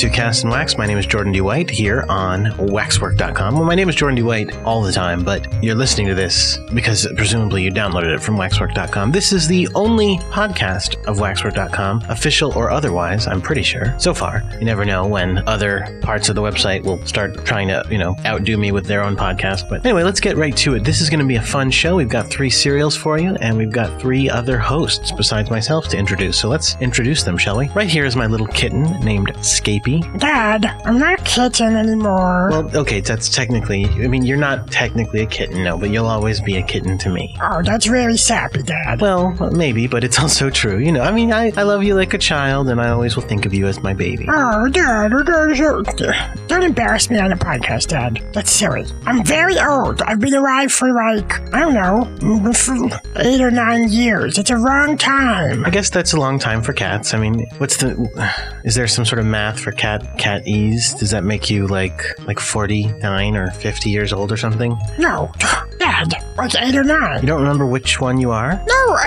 to Cast and Wax. My name is Jordan D. White here on waxwork.com. Well, my name is Jordan D. White all the time, but you're listening to this because presumably you downloaded it from waxwork.com. This is the only podcast of waxwork.com, official or otherwise, I'm pretty sure. So far, you never know when other parts of the website will start trying to, you know, outdo me with their own podcast. But anyway, let's get right to it. This is going to be a fun show. We've got three serials for you, and we've got three other hosts besides myself to introduce. So let's introduce them, shall we? Right here is my little kitten named Scapy. Dad, I'm not a kitten anymore. Well, okay, that's technically. I mean, you're not technically a kitten, no, but you'll always be a kitten to me. oh, that's really sappy, Dad. Well, maybe, but it's also true. You know, I mean, I, I love you like a child, and I always will think of you as my baby. Oh, Dad, Dad, don't embarrass me on the podcast, Dad. That's silly. I'm very old. I've been alive for like, I don't know, eight or nine years. It's a wrong time. I guess that's a long time for cats. I mean, what's the? Is there some sort of math for cat cat ease? Does that make you like like forty nine or fifty years old or something? No, Dad, like eight or nine. You don't remember which one you are? No,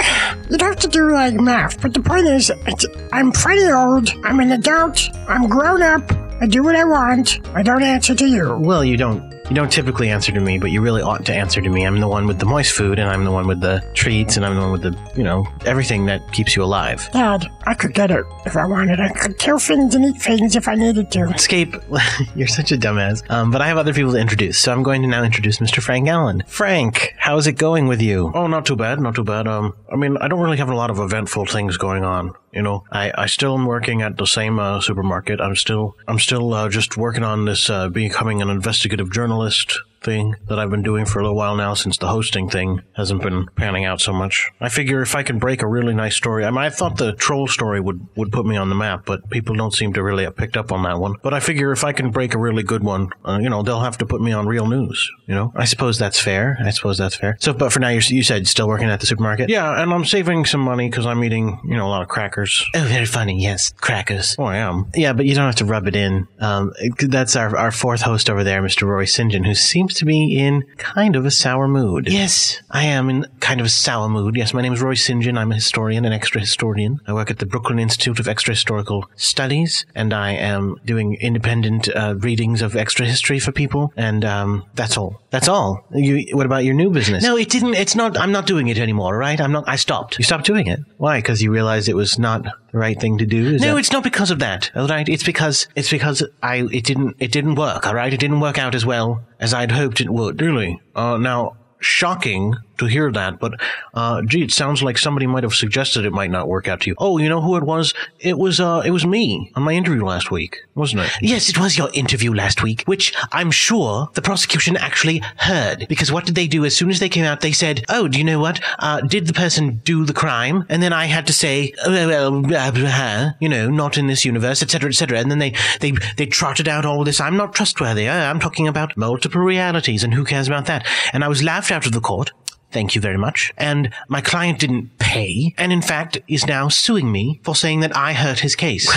you'd have to do like math. But the point is, it's, I'm pretty old. I'm an adult. I'm grown up. I do what I want. I don't answer to you. Well, you don't. You don't typically answer to me, but you really ought to answer to me. I'm the one with the moist food, and I'm the one with the treats, and I'm the one with the, you know, everything that keeps you alive. Dad, I could get it if I wanted. I could kill things and eat things if I needed to. Escape, you're such a dumbass. Um, but I have other people to introduce, so I'm going to now introduce Mr. Frank Allen. Frank, how's it going with you? Oh, not too bad, not too bad. Um, I mean, I don't really have a lot of eventful things going on. You know, I, I still am working at the same uh, supermarket. I'm still I'm still uh, just working on this uh, becoming an investigative journalist journalist thing that I've been doing for a little while now since the hosting thing hasn't been panning out so much. I figure if I can break a really nice story, I mean, I thought the troll story would, would put me on the map, but people don't seem to really have picked up on that one. But I figure if I can break a really good one, uh, you know, they'll have to put me on real news, you know? I suppose that's fair. I suppose that's fair. So, but for now, you're, you said still working at the supermarket? Yeah, and I'm saving some money because I'm eating, you know, a lot of crackers. Oh, very funny. Yes, crackers. Oh, I am. Yeah, but you don't have to rub it in. Um, that's our, our fourth host over there, Mr. Roy St. John, who seems to be in kind of a sour mood. Yes, I am in kind of a sour mood. Yes, my name is Roy St. John. I'm a historian, an extra historian. I work at the Brooklyn Institute of Extra Historical Studies, and I am doing independent uh, readings of extra history for people. And um, that's all. That's all. You, what about your new business? No, it didn't. It's not. I'm not doing it anymore. Right? I'm not. I stopped. You stopped doing it. Why? Because you realized it was not the right thing to do. Is no, that- it's not because of that. All right. It's because it's because I it didn't it didn't work. All right. It didn't work out as well as I'd hoped it would. Really? Uh, now, shocking to hear that, but, uh, gee, it sounds like somebody might have suggested it might not work out to you. Oh, you know who it was? It was, uh, it was me on my interview last week, wasn't it? Yes, it was your interview last week, which I'm sure the prosecution actually heard. Because what did they do as soon as they came out? They said, "Oh, do you know what? Uh, did the person do the crime?" And then I had to say, "Oh, well, uh, you know, not in this universe, etc., etc." And then they they they trotted out all this. I'm not trustworthy. I'm talking about multiple realities, and who cares about that? And I was laughed out of the court. Thank you very much. And my client didn't pay, and in fact is now suing me for saying that I hurt his case.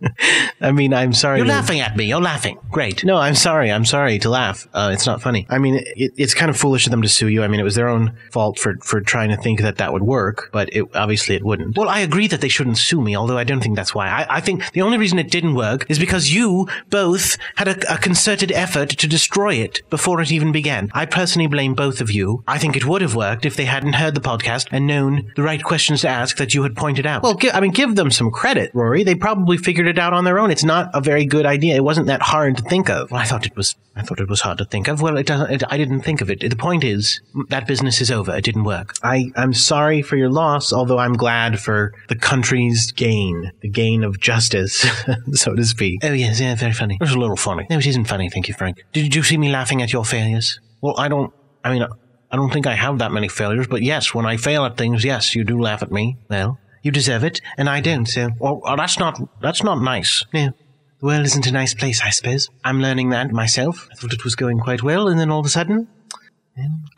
I mean, I'm sorry. You're to- laughing at me. You're laughing. Great. no, I'm sorry. I'm sorry to laugh. Uh, it's not funny. I mean, it, it's kind of foolish of them to sue you. I mean, it was their own fault for, for trying to think that that would work, but it, obviously it wouldn't. Well, I agree that they shouldn't sue me, although I don't think that's why. I, I think the only reason it didn't work is because you both had a, a concerted effort to destroy it before it even began. I personally blame both of you. I think it would have worked if they hadn't heard the podcast and known the right questions to ask that you had pointed out. Well, I mean, give them some credit, Rory. They probably figured it out on their own. It's not a very good idea. It wasn't that hard to think of. Well, I thought it was. I thought it was hard to think of. Well, it doesn't. It, I didn't think of it. The point is, that business is over. It didn't work. I, I'm sorry for your loss, although I'm glad for the country's gain, the gain of justice, so to speak. Oh yes, yeah, very funny. It was a little funny. No, it isn't funny. Thank you, Frank. Did you see me laughing at your failures? Well, I don't. I mean, I don't think I have that many failures, but yes, when I fail at things, yes, you do laugh at me. Well, you deserve it, and I don't. So, Well, that's not that's not nice. no. The world isn't a nice place, I suppose. I'm learning that myself. I thought it was going quite well, and then all of a sudden,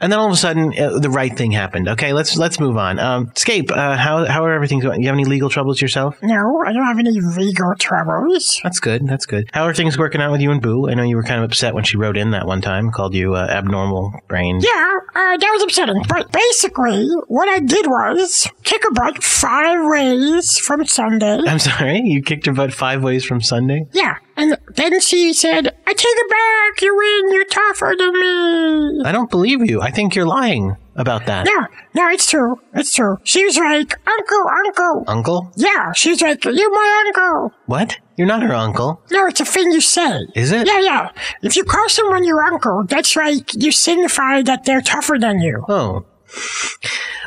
And then all of a sudden, uh, the right thing happened. Okay, let's let's move on. Um, Scape, uh, how how are everything going? You have any legal troubles yourself? No, I don't have any legal troubles. That's good. That's good. How are things working out with you and Boo? I know you were kind of upset when she wrote in that one time, called you uh, abnormal brain. Yeah, uh, that was upsetting. But basically, what I did was kick her butt five ways from Sunday. I'm sorry, you kicked her butt five ways from Sunday. Yeah, and then she said, I take it back, you win, you're tougher than me. I don't believe you. I think you're lying about that. No, no, it's true. It's true. She was like, Uncle, Uncle. Uncle? Yeah, she was like, You're my uncle. What? You're not her uncle. No, it's a thing you say. Is it? Yeah, yeah. If you call someone your uncle, that's like you signify that they're tougher than you. Oh.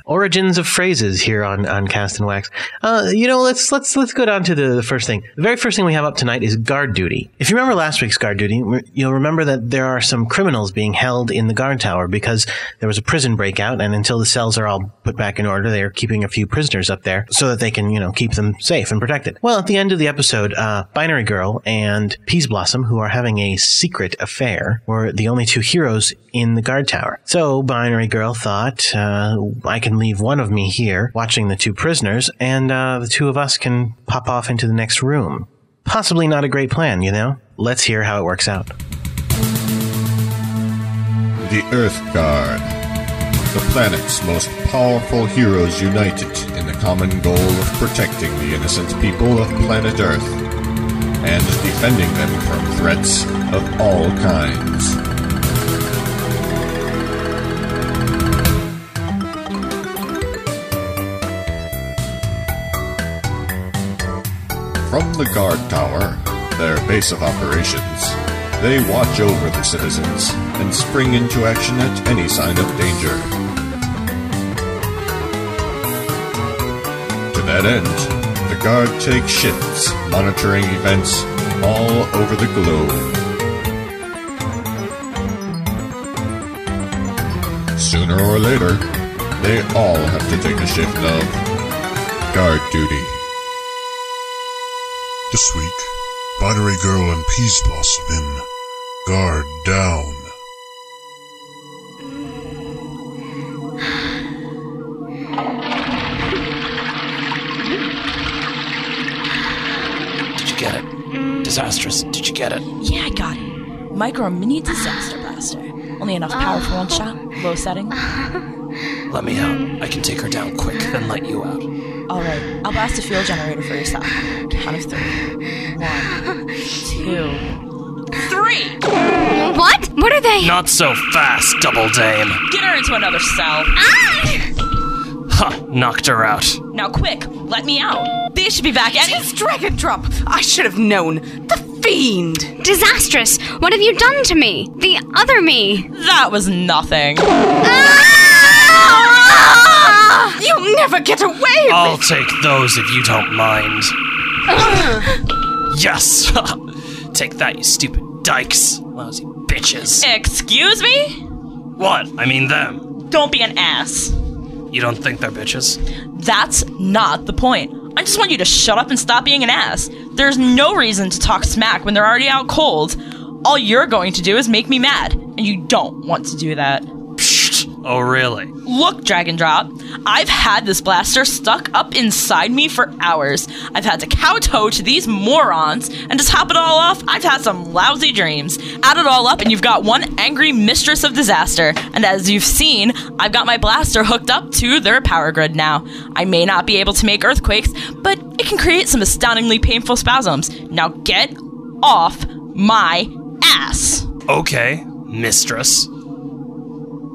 Origins of phrases here on, on Cast and Wax. Uh, you know, let's let's let's go down to the, the first thing. The very first thing we have up tonight is guard duty. If you remember last week's guard duty, you'll remember that there are some criminals being held in the guard tower because there was a prison breakout, and until the cells are all put back in order, they are keeping a few prisoners up there so that they can, you know, keep them safe and protected. Well, at the end of the episode, uh, Binary Girl and Peas Blossom, who are having a secret affair, were the only two heroes in the guard tower. So Binary Girl thought, uh, I can leave one of me here watching the two prisoners, and uh, the two of us can pop off into the next room. Possibly not a great plan, you know? Let's hear how it works out. The Earth Guard. The planet's most powerful heroes united in the common goal of protecting the innocent people of planet Earth and defending them from threats of all kinds. From the guard tower, their base of operations, they watch over the citizens and spring into action at any sign of danger. To that end, the guard take shifts monitoring events all over the globe. Sooner or later, they all have to take a shift of guard duty. This week, Binary Girl and Peas Blossom in Guard Down. Did you get it? Disastrous. Did you get it? Yeah, I got it. Micro mini disaster blaster. Only enough power for one shot. Low setting. Let me out. I can take her down quick, then let you out. All right, I'll blast a fuel generator for yourself. Count of three. One, two, three. What? What are they? Not so fast, Double Dame. Get her into another cell. Ah! Huh, Knocked her out. Now, quick, let me out. They should be back any. It's Dragon Drop. I should have known. The fiend. Disastrous! What have you done to me? The other me! That was nothing. Ah! Ah! You'll never get away. With I'll take those if you don't mind. yes! take that, you stupid dykes. Lousy bitches. Excuse me? What? I mean them. Don't be an ass. You don't think they're bitches? That's not the point. I just want you to shut up and stop being an ass. There's no reason to talk smack when they're already out cold. All you're going to do is make me mad, and you don't want to do that. Oh, really? Look, Dragon Drop, I've had this blaster stuck up inside me for hours. I've had to kowtow to these morons, and to top it all off, I've had some lousy dreams. Add it all up, and you've got one angry mistress of disaster. And as you've seen, I've got my blaster hooked up to their power grid now. I may not be able to make earthquakes, but it can create some astoundingly painful spasms. Now get off my ass! Okay, mistress.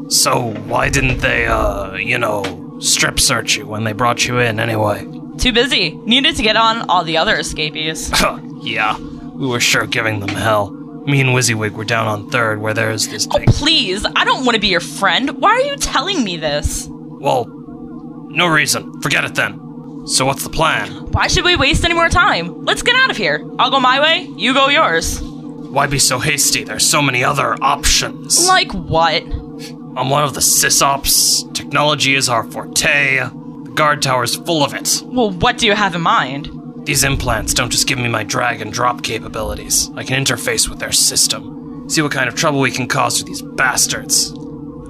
So, why didn't they, uh, you know, strip search you when they brought you in anyway? Too busy. Needed to get on all the other escapees. yeah, we were sure giving them hell. Me and Wizzywig were down on third where there's this Oh, big. please. I don't want to be your friend. Why are you telling me this? Well, no reason. Forget it then. So, what's the plan? Why should we waste any more time? Let's get out of here. I'll go my way, you go yours. Why be so hasty? There's so many other options. Like what? I'm one of the sysops. Technology is our forte. The guard tower's full of it. Well, what do you have in mind? These implants don't just give me my drag and drop capabilities. I can interface with their system. See what kind of trouble we can cause with these bastards.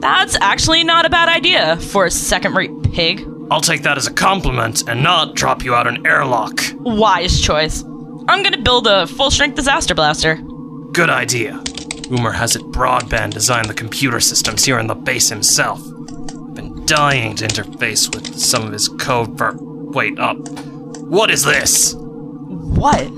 That's actually not a bad idea for a second rate pig. I'll take that as a compliment and not drop you out an airlock. Wise choice. I'm gonna build a full strength disaster blaster. Good idea. Boomer has it broadband designed the computer systems here in the base himself. I've Been dying to interface with some of his code for. Wait up. What is this? What?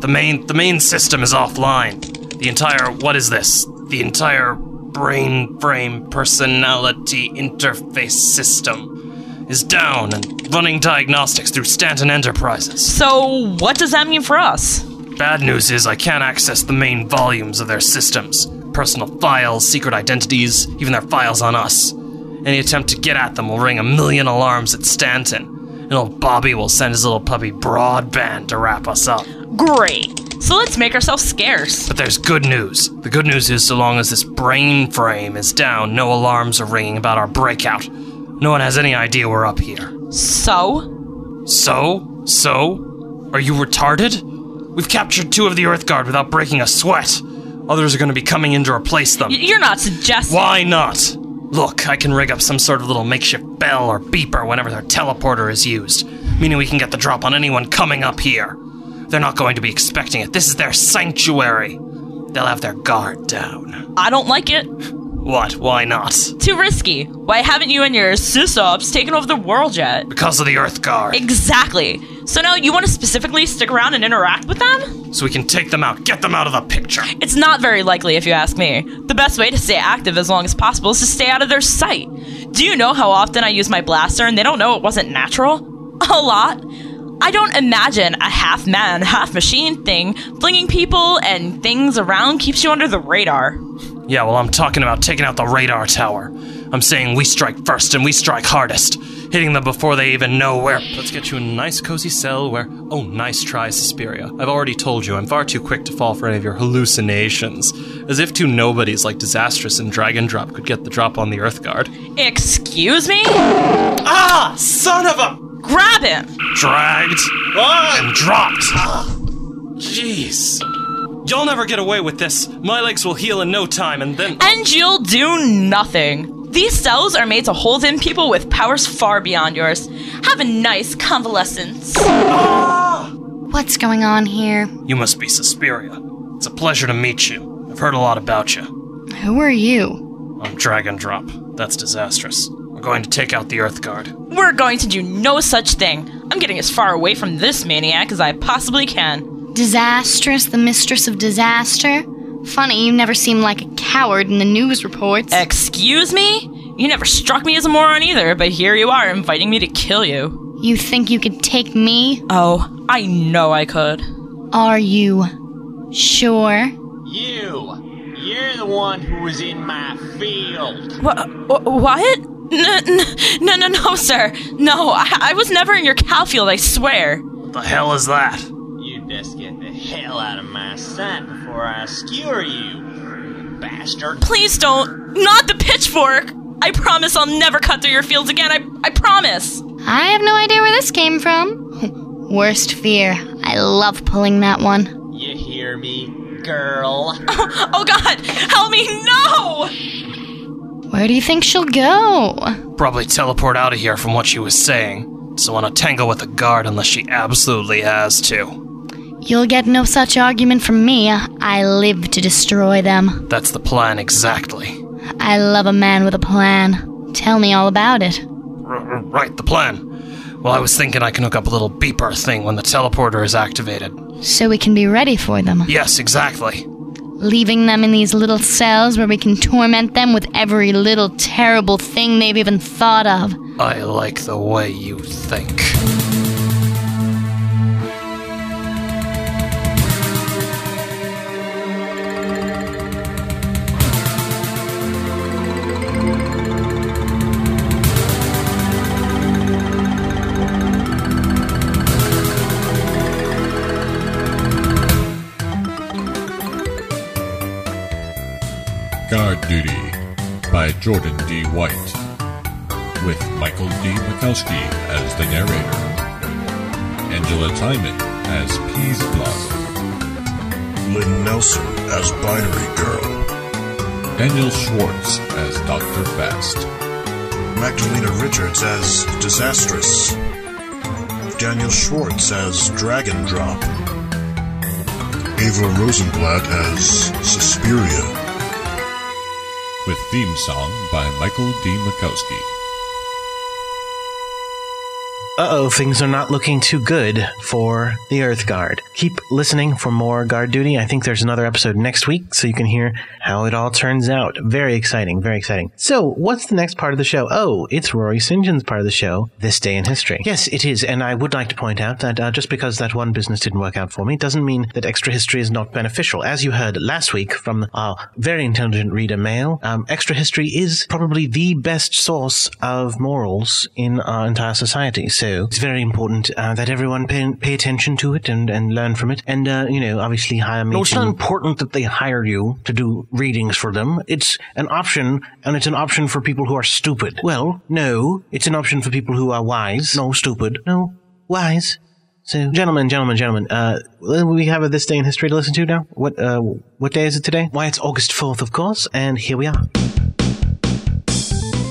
The main the main system is offline. The entire what is this? The entire brain frame personality interface system is down and running diagnostics through Stanton Enterprises. So, what does that mean for us? Bad news is I can't access the main volumes of their systems. Personal files, secret identities, even their files on us. Any attempt to get at them will ring a million alarms at Stanton. And old Bobby will send his little puppy broadband to wrap us up. Great. So let's make ourselves scarce. But there's good news. The good news is so long as this brain frame is down, no alarms are ringing about our breakout. No one has any idea we're up here. So? So? So? Are you retarded? We've captured two of the Earthguard without breaking a sweat. Others are going to be coming in to replace them. Y- you're not suggesting. Why not? Look, I can rig up some sort of little makeshift bell or beeper whenever their teleporter is used, meaning we can get the drop on anyone coming up here. They're not going to be expecting it. This is their sanctuary. They'll have their guard down. I don't like it. What? Why not? Too risky. Why haven't you and your sysops taken over the world yet? Because of the Earthguard. Exactly. So now you want to specifically stick around and interact with them? So we can take them out, get them out of the picture. It's not very likely if you ask me. The best way to stay active as long as possible is to stay out of their sight. Do you know how often I use my blaster and they don't know it wasn't natural? A lot. I don't imagine a half man, half machine thing flinging people and things around keeps you under the radar. Yeah, well, I'm talking about taking out the radar tower. I'm saying we strike first and we strike hardest, hitting them before they even know where. Let's get you a nice cozy cell where. Oh, nice try, Suspiria. I've already told you I'm far too quick to fall for any of your hallucinations. As if two nobodies like Disastrous and Dragon Drop could get the drop on the Earthguard. Excuse me? Ah! Son of a. Grab him! Dragged and dropped. Jeez. You'll never get away with this. My legs will heal in no time, and then. And you'll do nothing. These cells are made to hold in people with powers far beyond yours. Have a nice convalescence. What's going on here? You must be Suspiria. It's a pleasure to meet you. I've heard a lot about you. Who are you? I'm Dragon Drop. That's disastrous. We're going to take out the Earth Guard. We're going to do no such thing. I'm getting as far away from this maniac as I possibly can. Disastrous, the mistress of disaster? Funny, you never seem like a coward in the news reports. Excuse me? You never struck me as a moron either, but here you are inviting me to kill you. You think you could take me? Oh, I know I could. Are you sure? You! You're the one who was in my field! What? What? No, no, no, no, sir. No, I, I was never in your cow field, I swear. What the hell is that? You best get the hell out of my sight before I skewer you, bastard. Please don't. Not the pitchfork. I promise I'll never cut through your fields again. I, I promise. I have no idea where this came from. Worst fear. I love pulling that one. You hear me, girl? Oh, oh God! Help me! No! Where do you think she'll go? Probably teleport out of here from what she was saying. Doesn't want to tangle with the guard unless she absolutely has to. You'll get no such argument from me. I live to destroy them. That's the plan exactly. I love a man with a plan. Tell me all about it. R- right, the plan. Well, I was thinking I can hook up a little beeper thing when the teleporter is activated. So we can be ready for them. Yes, exactly. Leaving them in these little cells where we can torment them with every little terrible thing they've even thought of. I like the way you think. Guard Duty by Jordan D. White, with Michael D. Mikowski as the narrator, Angela Timon as Peas Blossom, Lynn Nelson as Binary Girl, Daniel Schwartz as Dr. Fast. Magdalena Richards as Disastrous. Daniel Schwartz as Dragon Drop. Ava Rosenblatt as Suspiria. With theme song by Michael D. Mikowski. Uh oh, things are not looking too good for the Earth Guard. Keep listening for more guard duty. I think there's another episode next week, so you can hear how it all turns out. Very exciting, very exciting. So, what's the next part of the show? Oh, it's Rory St. John's part of the show, This Day in History. Yes, it is, and I would like to point out that uh, just because that one business didn't work out for me doesn't mean that extra history is not beneficial. As you heard last week from our very intelligent reader Mail, um, extra history is probably the best source of morals in our entire society. So it's very important uh, that everyone pay, pay attention to it and, and learn from it. And, uh, you know, obviously hire me. No, it's not important that they hire you to do readings for them. It's an option, and it's an option for people who are stupid. Well, no, it's an option for people who are wise. No, stupid. No, wise. So, gentlemen, gentlemen, gentlemen, uh, we have a this day in history to listen to now. What, uh, what day is it today? Why, it's August 4th, of course, and here we are.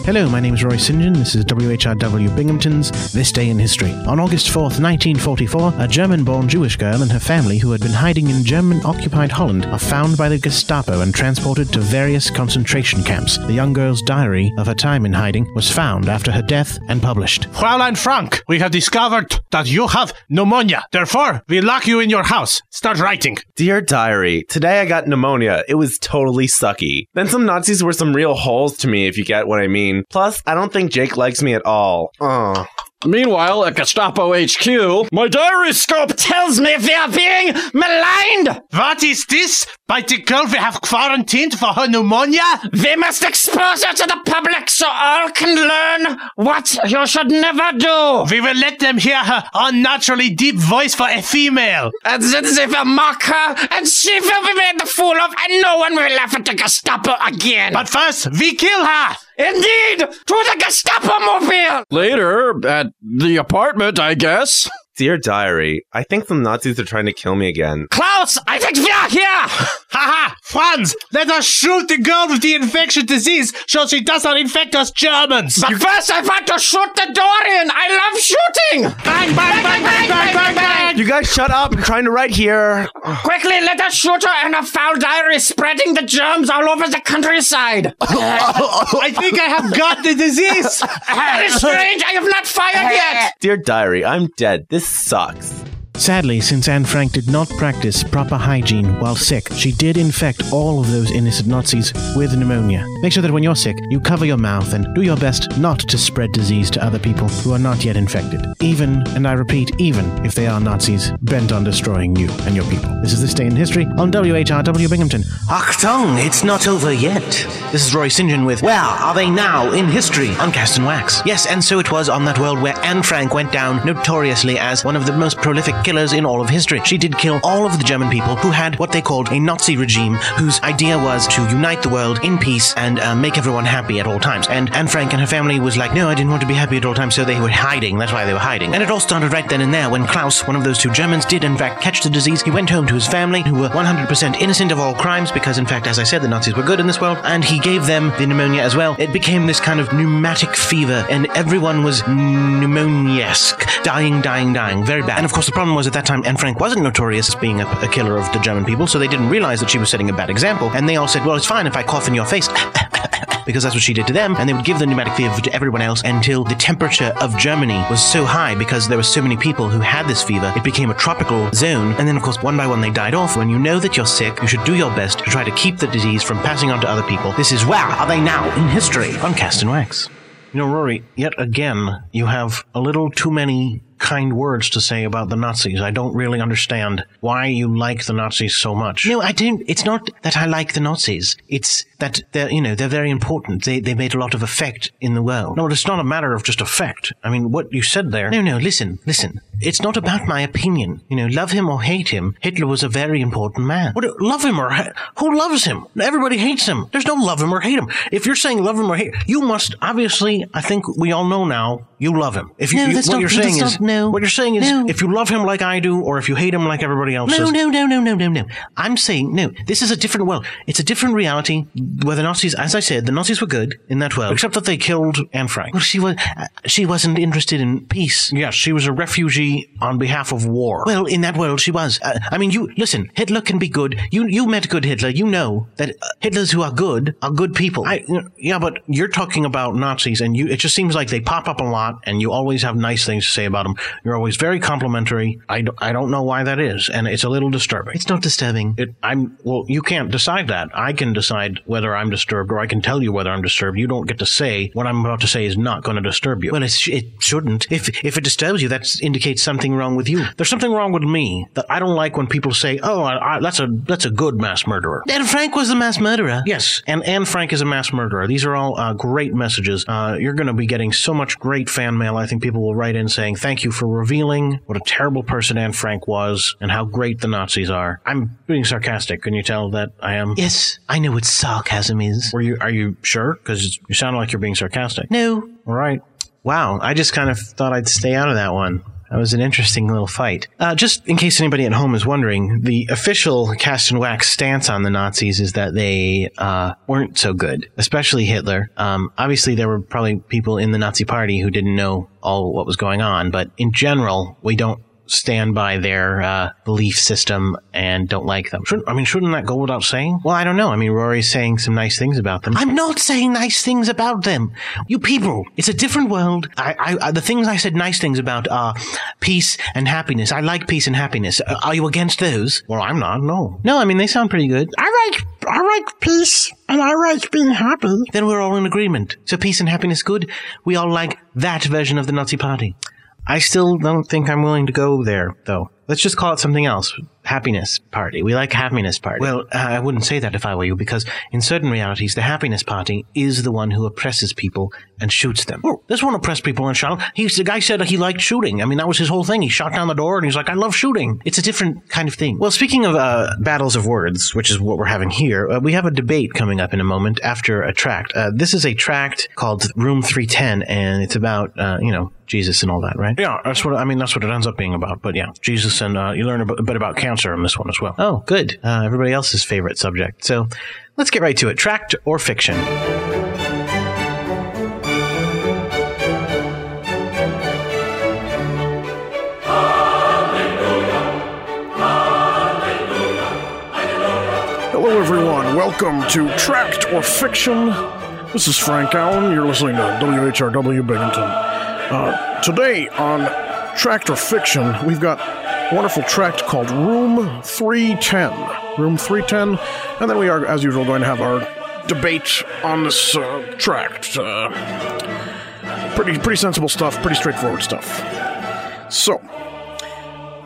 Hello, my name is Roy St. John. This is WHRW Binghamton's This Day in History. On August 4th, 1944, a German born Jewish girl and her family who had been hiding in German occupied Holland are found by the Gestapo and transported to various concentration camps. The young girl's diary of her time in hiding was found after her death and published. Fräulein Frank, we have discovered that you have pneumonia. Therefore, we lock you in your house. Start writing. Dear diary, today I got pneumonia. It was totally sucky. Then some Nazis were some real holes to me, if you get what I mean. Plus, I don't think Jake likes me at all. Oh. Meanwhile, at Gestapo HQ, my diary scope tells me we are being maligned! What is this? By the girl we have quarantined for her pneumonia? We must expose her to the public so all can learn what you should never do! We will let them hear her unnaturally deep voice for a female. And then they will mock her, and she will be made the fool of, and no one will laugh at the Gestapo again! But first, we kill her! Indeed! To the Gestapo mobile! Later, at the apartment, I guess. Dear diary, I think some Nazis are trying to kill me again. Klaus, I think we are here! Haha! Franz, let us shoot the girl with the infectious disease so she does not infect us Germans! But first I want to shoot the door in! I love shooting! Bang, bang, bang, bang, bang, bang, bang! You guys shut up! I'm trying to write here. Quickly, let us shoot her and a foul diary spreading the germs all over the countryside! I think I have got the disease! That is strange! I have not fired yet! Dear diary, I'm dead. This sucks. Sadly, since Anne Frank did not practice proper hygiene while sick, she did infect all of those innocent Nazis with pneumonia. Make sure that when you're sick, you cover your mouth and do your best not to spread disease to other people who are not yet infected. Even, and I repeat, even if they are Nazis bent on destroying you and your people. This is This Day in History on WHRW Binghamton. Achtung, it's not over yet. This is Roy St. John with Where Are They Now in History on Cast and Wax. Yes, and so it was on that world where Anne Frank went down notoriously as one of the most prolific killers in all of history. She did kill all of the German people who had what they called a Nazi regime, whose idea was to unite the world in peace and uh, make everyone happy at all times. And Anne Frank and her family was like, no, I didn't want to be happy at all times, so they were hiding. That's why they were hiding. And it all started right then and there when Klaus, one of those two Germans, did in fact catch the disease. He went home to his family, who were 100% innocent of all crimes, because in fact, as I said, the Nazis were good in this world, and he gave them the pneumonia as well. It became this kind of pneumatic fever, and everyone was pneumonia-esque, dying, dying, dying, very bad. And of course, the problem was at that time, Anne Frank wasn't notorious as being a, a killer of the German people, so they didn't realize that she was setting a bad example, and they all said, well, it's fine if I cough in your face. because that's what she did to them, and they would give the pneumatic fever to everyone else until the temperature of Germany was so high because there were so many people who had this fever, it became a tropical zone, and then, of course, one by one they died off. When you know that you're sick, you should do your best to try to keep the disease from passing on to other people. This is Where Are They Now in History on Cast and Wax. You know, Rory, yet again, you have a little too many kind words to say about the Nazis. I don't really understand why you like the Nazis so much. No, I don't. It's not that I like the Nazis. It's that they're, you know, they're very important. They, they made a lot of effect in the world. No, it's not a matter of just effect. I mean, what you said there. No, no, listen, listen. It's not about my opinion. You know, love him or hate him, Hitler was a very important man. What, love him or ha- who loves him? Everybody hates him. There's no love him or hate him. If you're saying love him or hate, you must obviously, I think we all know now, You love him. If you, No, you- what not- you're saying that's is not- no. what you're saying is No. if you love him like I do, or if you hate him like everybody else No, does. no, no, no, no, no, no. I'm saying no. This is a different world. It's a different reality where the Nazis, as I said, the Nazis were good in that world. Except that they killed Anne Frank. Well, she was. Uh, she wasn't interested in peace. Yes, she was a refugee on behalf of war. Well, in that world, she was. Uh, I mean, you listen. Hitler can be good. You you met good Hitler. You know that uh, Hitlers who are good are good people. I, yeah, but you're talking about Nazis, and you. It just seems like they pop up a lot, and you always have nice things to say about them. You're always very complimentary. I, d- I don't know why that is, and it's a little disturbing. it's not disturbing. It, I'm well. You can't decide that. I can decide whether I'm disturbed, or I can tell you whether I'm disturbed. You don't get to say what I'm about to say is not going to disturb you. Well, it's, it shouldn't. If if it disturbs you, that indicates something wrong with you. There's something wrong with me that I don't like when people say, "Oh, I, I, that's a that's a good mass murderer." Then Frank was the mass murderer. Yes, and Anne Frank is a mass murderer. These are all uh, great messages. Uh, you're going to be getting so much great fan mail. I think people will write in saying, "Thank you for revealing what a terrible person Anne Frank was and how great the Nazis are." I'm being sarcastic. Can you tell that I am? Yes, I know what sarcasm is. Were you? Are you sure? Because you sound like you're being sarcastic. No. All right. Wow, I just kind of thought I'd stay out of that one. That was an interesting little fight. Uh, just in case anybody at home is wondering, the official cast and wax stance on the Nazis is that they uh, weren't so good, especially Hitler. Um, obviously, there were probably people in the Nazi Party who didn't know all what was going on, but in general, we don't stand by their uh, belief system and don't like them. Shouldn't, I mean, shouldn't that go without saying? Well, I don't know. I mean, Rory's saying some nice things about them. I'm not saying nice things about them. You people, it's a different world. I, I, I the things I said nice things about are peace and happiness. I like peace and happiness. Uh, are you against those? Well, I'm not. No. No, I mean they sound pretty good. I like I like peace and I like being happy. Then we're all in agreement. So peace and happiness good. We all like that version of the Nazi Party. I still don't think I'm willing to go there, though. Let's just call it something else. Happiness party. We like happiness party. Well, uh, I wouldn't say that if I were you, because in certain realities, the happiness party is the one who oppresses people and shoots them. Oh, this won't oppress people and shot. He's the guy said he liked shooting. I mean, that was his whole thing. He shot down the door and he's like, "I love shooting." It's a different kind of thing. Well, speaking of uh, battles of words, which is what we're having here, uh, we have a debate coming up in a moment after a tract. Uh, this is a tract called Room 310, and it's about, uh, you know, Jesus and all that, right? Yeah, that's what I mean. That's what it ends up being about. But yeah, Jesus and uh, you learn a bit about cancer in this one as well. Oh, good. Uh, everybody else's favorite subject. So let's get right to it. Tract or fiction? Hello, everyone. Welcome to Tract or Fiction. This is Frank Allen. You're listening to WHRW Binghamton. Uh, today on Tract or Fiction, we've got a wonderful tract called Room 310. Room 310. And then we are, as usual, going to have our debate on this uh, tract. Uh, pretty, pretty sensible stuff, pretty straightforward stuff. So,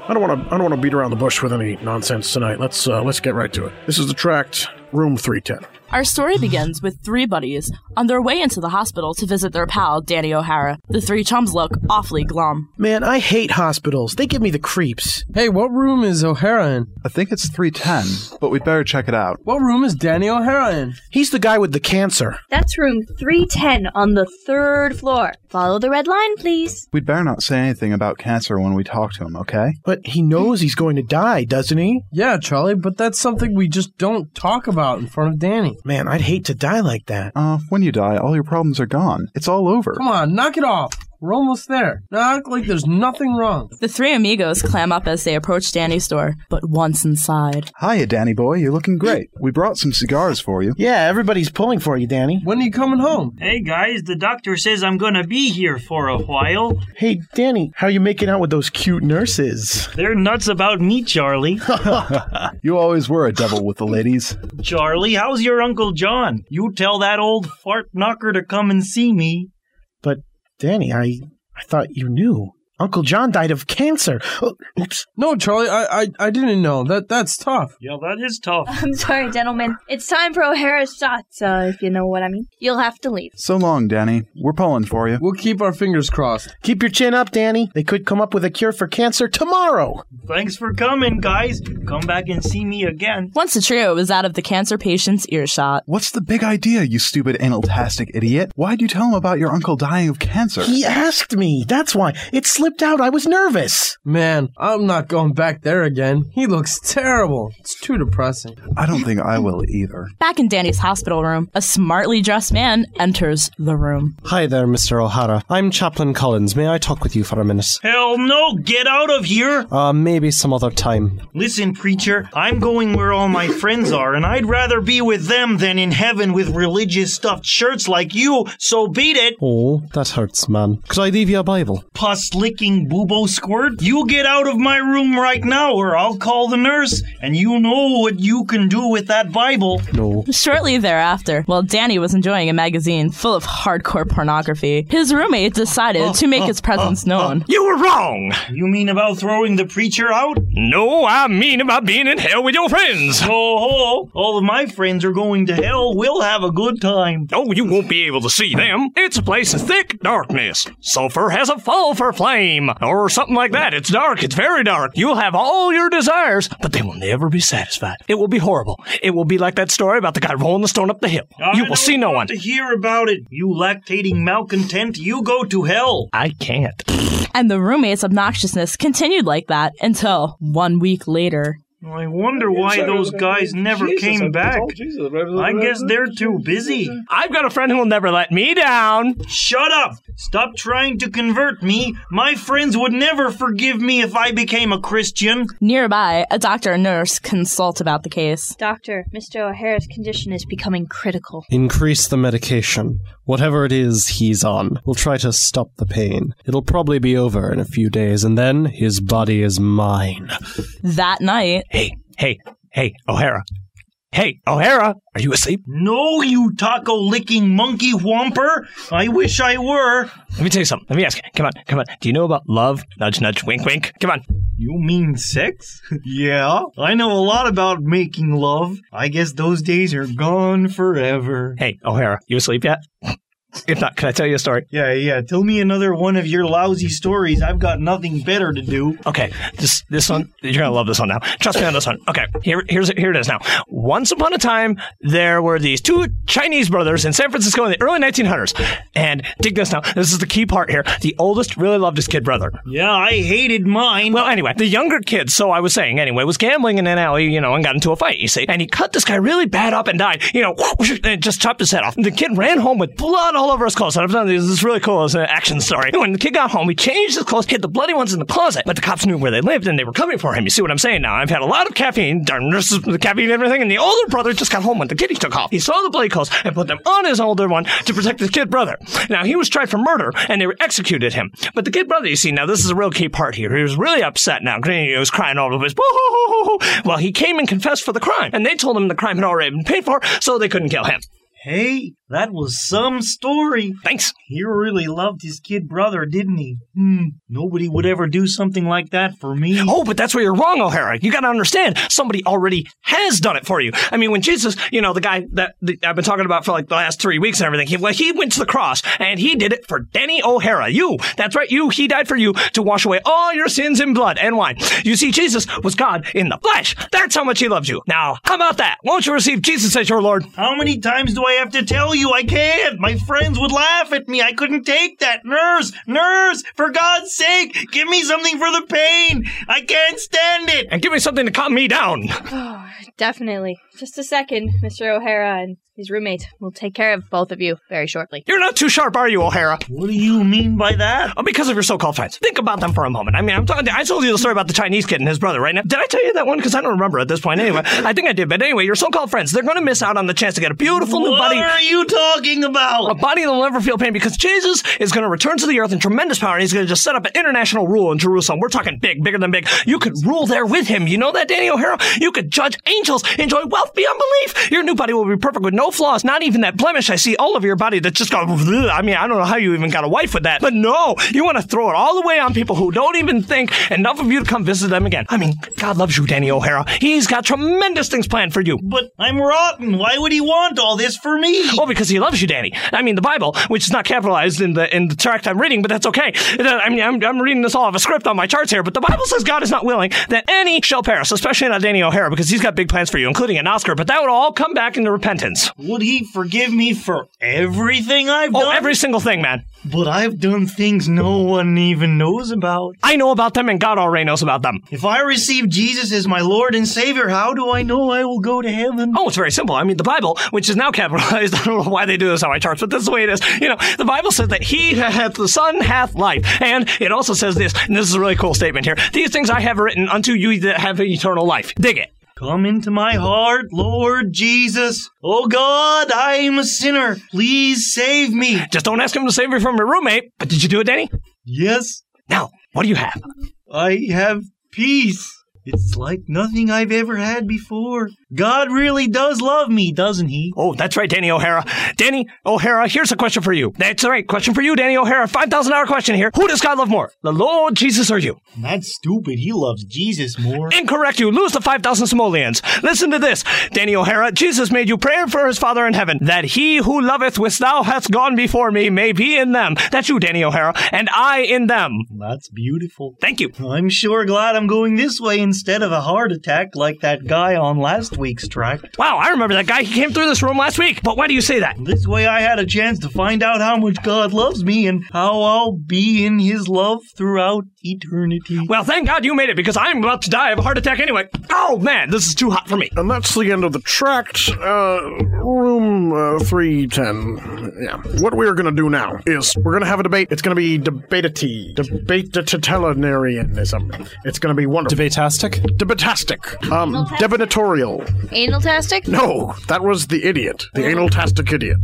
I don't want to. I don't want to beat around the bush with any nonsense tonight. Let's uh, let's get right to it. This is the tract, room three ten. Our story begins with three buddies on their way into the hospital to visit their pal, Danny O'Hara. The three chums look awfully glum. Man, I hate hospitals. They give me the creeps. Hey, what room is O'Hara in? I think it's 310, but we'd better check it out. What room is Danny O'Hara in? He's the guy with the cancer. That's room 310 on the third floor. Follow the red line, please. We'd better not say anything about cancer when we talk to him, okay? But he knows he's going to die, doesn't he? Yeah, Charlie, but that's something we just don't talk about in front of Danny. Man, I'd hate to die like that. Uh, when you die, all your problems are gone. It's all over. Come on, knock it off. We're almost there. Now act like there's nothing wrong. The three amigos clam up as they approach Danny's door, but once inside. Hiya, Danny boy. You're looking great. We brought some cigars for you. Yeah, everybody's pulling for you, Danny. When are you coming home? Hey guys, the doctor says I'm gonna be here for a while. Hey, Danny, how you making out with those cute nurses? They're nuts about me, Charlie. you always were a devil with the ladies. Charlie, how's your Uncle John? You tell that old fart knocker to come and see me. Danny, I I thought you knew. Uncle John died of cancer. Oh, oops. No, Charlie, I, I I didn't know. That that's tough. Yeah, that is tough. I'm sorry, gentlemen. It's time for O'Hara's shots, uh, if you know what I mean. You'll have to leave. So long, Danny. We're pulling for you. We'll keep our fingers crossed. Keep your chin up, Danny. They could come up with a cure for cancer tomorrow. Thanks for coming, guys. Come back and see me again. Once the trio was out of the cancer patient's earshot. What's the big idea, you stupid analtastic idiot? Why'd you tell him about your uncle dying of cancer? He asked me. That's why. It slipped out. I was nervous. Man, I'm not going back there again. He looks terrible. It's too depressing. I don't think I will either. Back in Danny's hospital room, a smartly dressed man enters the room. Hi there, Mr. O'Hara. I'm Chaplain Collins. May I talk with you for a minute? Hell no, get out of here! Uh, maybe some other time. Listen, preacher, I'm going where all my friends are, and I'd rather be with them than in heaven with religious stuffed shirts like you, so beat it! Oh, that hurts, man. Could I leave you a Bible? Pus licking boobo squirt? You get out of my room right now, or I'll call the nurse, and you know what you can do with that Bible. No. Shortly thereafter, while Danny was enjoying a magazine full of hardcore pornography, his roommate decided oh, to make oh, his presence oh, known. You were wrong! You mean about throwing the preacher out? No, I mean about being in hell with your friends. Oh, all of my friends are going to hell. We'll have a good time. Oh, you won't be able to see them. It's a place of thick darkness. Sulfur has a fall for flame, or something like that. It's dark. It's very dark. You'll have all your desires, but they will never be satisfied. It will be horrible. It will be like that story about the guy rolling the stone up the hill. I you will see no one. to hear about it. You lactating malcontent, you go to hell. I can't. And the roommate's obnoxiousness continued like that until one week later. I wonder why those guys never came back. I guess they're too busy. I've got a friend who will never let me down. Shut up! Stop trying to convert me. My friends would never forgive me if I became a Christian. Nearby, a doctor and nurse consult about the case. Doctor, Mr. O'Hara's condition is becoming critical. Increase the medication. Whatever it is he's on. We'll try to stop the pain. It'll probably be over in a few days, and then his body is mine. That night, Hey, hey, hey, O'Hara. Hey, O'Hara, are you asleep? No, you taco licking monkey whomper. I wish I were. Let me tell you something. Let me ask you. Come on, come on. Do you know about love? Nudge, nudge, wink, wink. Come on. You mean sex? yeah, I know a lot about making love. I guess those days are gone forever. Hey, O'Hara, you asleep yet? If not, can I tell you a story? Yeah, yeah. Tell me another one of your lousy stories. I've got nothing better to do. Okay, this this one you're gonna love this one now. Trust me on this one. Okay, here here's here it is now. Once upon a time, there were these two Chinese brothers in San Francisco in the early 1900s. And dig this now. This is the key part here. The oldest really loved his kid brother. Yeah, I hated mine. Well, anyway, the younger kid, so I was saying anyway, was gambling in an alley, you know, and got into a fight. You see, and he cut this guy really bad up and died. You know, and just chopped his head off. And The kid ran home with blood all over his clothes. And I've done this. Is really cool. It's an uh, action story. When the kid got home, he changed his clothes, hid the bloody ones in the closet. But the cops knew where they lived and they were coming for him. You see what I'm saying now? I've had a lot of caffeine, darn nurses, the caffeine and everything. And the older brother just got home when the he took off. He saw the bloody clothes and put them on his older one to protect his kid brother. Now he was tried for murder and they executed him. But the kid brother, you see, now this is a real key part here. He was really upset now. He was crying all over his. Well, he came and confessed for the crime, and they told him the crime had already been paid for, so they couldn't kill him. Hey, that was some story. Thanks. He really loved his kid brother, didn't he? Hmm. Nobody would ever do something like that for me. Oh, but that's where you're wrong, O'Hara. You got to understand, somebody already has done it for you. I mean, when Jesus, you know, the guy that the, I've been talking about for like the last three weeks and everything, he, well, he went to the cross and he did it for Denny O'Hara. You. That's right. You. He died for you to wash away all your sins in blood and wine. You see, Jesus was God in the flesh. That's how much he loved you. Now, how about that? Won't you receive Jesus as your Lord? How many times do I have to tell you I can't? My friends would laugh at me. I couldn't take that. Nurse, nurse, for God's sake, give me something for the pain. I can't stand it. And give me something to calm me down. Oh, definitely. Just a second, Mr. O'Hara and his roommate will take care of both of you very shortly. You're not too sharp, are you, O'Hara? What do you mean by that? Oh, because of your so-called friends. Think about them for a moment. I mean, I'm talking. I told you the story about the Chinese kid and his brother, right? Now, did I tell you that one? Because I don't remember at this point. Anyway, I think I did. But anyway, your so-called friends—they're going to miss out on the chance to get a beautiful new what body. What are you talking about? A body that'll never feel pain because Jesus is going to return to the earth in tremendous power. and He's going to just set up an international rule in Jerusalem. We're talking big, bigger than big. You could rule there with him. You know that, Danny O'Hara? You could judge angels, enjoy wealth yourself beyond belief. Your new body will be perfect with no flaws, not even that blemish I see all over your body that just. "Ugh." I mean, I don't know how you even got a wife with that, but no, you want to throw it all the way on people who don't even think enough of you to come visit them again. I mean, God loves you, Danny O'Hara. He's got tremendous things planned for you. But I'm rotten. Why would he want all this for me? Well, because he loves you, Danny. I mean, the Bible, which is not capitalized in the in the tract I'm reading, but that's okay. I mean, I'm, I'm reading this all off a script on my charts here, but the Bible says God is not willing that any shall perish, especially not Danny O'Hara, because he's got big plans for you, including an Oscar. But that would all come back into repentance. Would he forgive me for everything I've done? Oh, done? every single thing, man. But I've done things no one even knows about. I know about them, and God already knows about them. If I receive Jesus as my Lord and Savior, how do I know I will go to heaven? Oh, it's very simple. I mean, the Bible, which is now capitalized, I don't know why they do this on my charts, but this is the way it is. You know, the Bible says that he that hath the Son hath life. And it also says this, and this is a really cool statement here. These things I have written unto you that have eternal life. Dig it. Come into my heart, Lord Jesus. Oh God, I am a sinner. Please save me. Just don't ask him to save you from your roommate. But did you do it, Danny? Yes. Now, what do you have? I have peace. It's like nothing I've ever had before. God really does love me, doesn't he? Oh, that's right, Danny O'Hara. Danny O'Hara, here's a question for you. That's right, question for you, Danny O'Hara. $5,000 question here. Who does God love more, the Lord Jesus or you? That's stupid. He loves Jesus more. Incorrect, you lose the 5,000 simoleons. Listen to this, Danny O'Hara. Jesus made you pray for his Father in heaven, that he who loveth which thou hast gone before me may be in them. That's you, Danny O'Hara, and I in them. That's beautiful. Thank you. I'm sure glad I'm going this way instead of a heart attack like that guy on last week's tract. Wow, I remember that guy. He came through this room last week. But why do you say that? This way I had a chance to find out how much God loves me and how I'll be in his love throughout eternity. Well, thank God you made it because I'm about to die of a heart attack anyway. Oh man, this is too hot for me. And that's the end of the tract. Uh, room uh, 310. Yeah. What we're going to do now is we're going to have a debate. It's going to be debatity. Debatatitarianism. It's going to be wonderful. Debatastic? Debatastic. Um, debitatorial. Analtastic? No, that was the idiot, the analtastic idiot.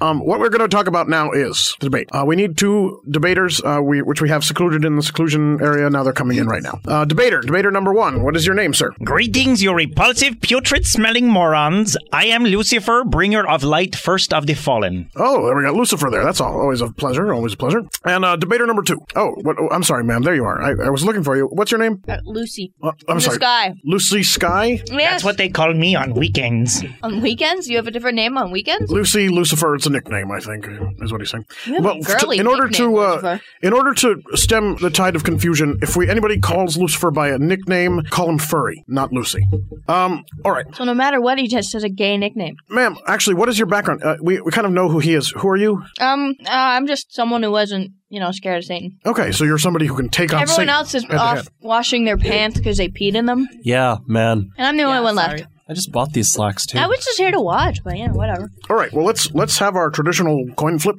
Um, what we're going to talk about now is the debate. Uh, we need two debaters, uh, we, which we have secluded in the seclusion area. Now they're coming in right now. Uh, debater, debater number one. What is your name, sir? Greetings, you repulsive, putrid smelling morons. I am Lucifer, bringer of light, first of the fallen. Oh, there we got Lucifer there. That's all. Always a pleasure. Always a pleasure. And uh, debater number two. Oh, what, oh, I'm sorry, ma'am. There you are. I, I was looking for you. What's your name? Uh, Lucy. Uh, I'm In the sorry. sky. Lucy Sky? Yes. That's what they call me on weekends. On weekends? You have a different name on weekends? Lucy Lucifer. It's a nickname, I think, is what he's saying. You have a girly in order to uh, in order to stem the tide of confusion, if we anybody calls Lucifer by a nickname, call him Furry, not Lucy. Um. All right, So no matter what, he just has a gay nickname. ma'am. Actually, what is your background? Uh, we we kind of know who he is. Who are you? Um, uh, I'm just someone who wasn't, you know, scared of Satan. Okay, so you're somebody who can take on Everyone Satan else is head to off head. washing their pants because they peed in them, Yeah, man. and I'm the only one left. I just bought these slacks too. I was just here to watch, but you know, whatever. All right, well let's let's have our traditional coin flip.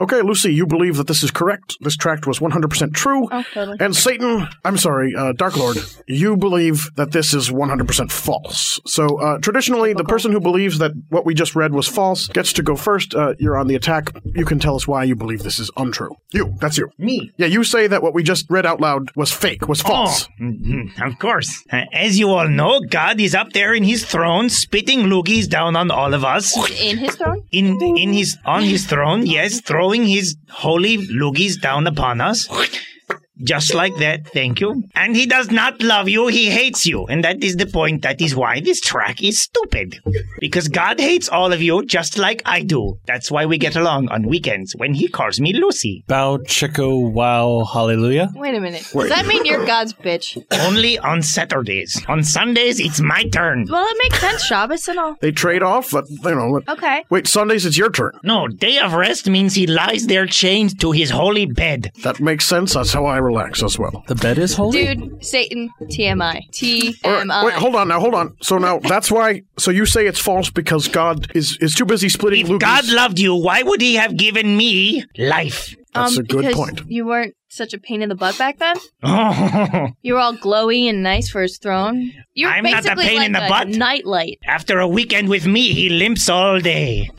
Okay, Lucy, you believe that this is correct. This tract was 100% true. Oh, totally. And Satan, I'm sorry, uh, Dark Lord, you believe that this is 100% false. So uh, traditionally, the person who believes that what we just read was false gets to go first. Uh, you're on the attack. You can tell us why you believe this is untrue. You, that's you. Me? Yeah, you say that what we just read out loud was fake, was false. Oh, mhm, of course. Uh, As you all know, God is up there in his throne, spitting loogies down on all of us. In his throne? In in his on his throne, yes, throwing his holy loogies down upon us. Just like that, thank you. And he does not love you, he hates you. And that is the point. That is why this tract is stupid. Because God hates all of you just like I do. That's why we get along on weekends when he calls me Lucy. Bow, Chico, wow, hallelujah. Wait a minute. Wait. Does that mean you're God's bitch? Only on Saturdays. On Sundays, it's my turn. Well, it makes sense, Shabbos and all. They trade off, but you know. Okay. Wait, Sundays it's your turn. No, day of rest means he lies there chained to his holy bed. That makes sense. That's how I relax as well. The bed is holy. Dude, Satan, TMI. All right, TMI. wait, hold on now, hold on. So now that's why. So you say it's false because God is is too busy splitting If loogies. God loved you, why would he have given me life? That's um, a good point. You weren't such a pain in the butt back then? Oh, You were all glowy and nice for his throne. You're I'm not a basically pain like in the a butt. nightlight. after a weekend with me, he limps all day.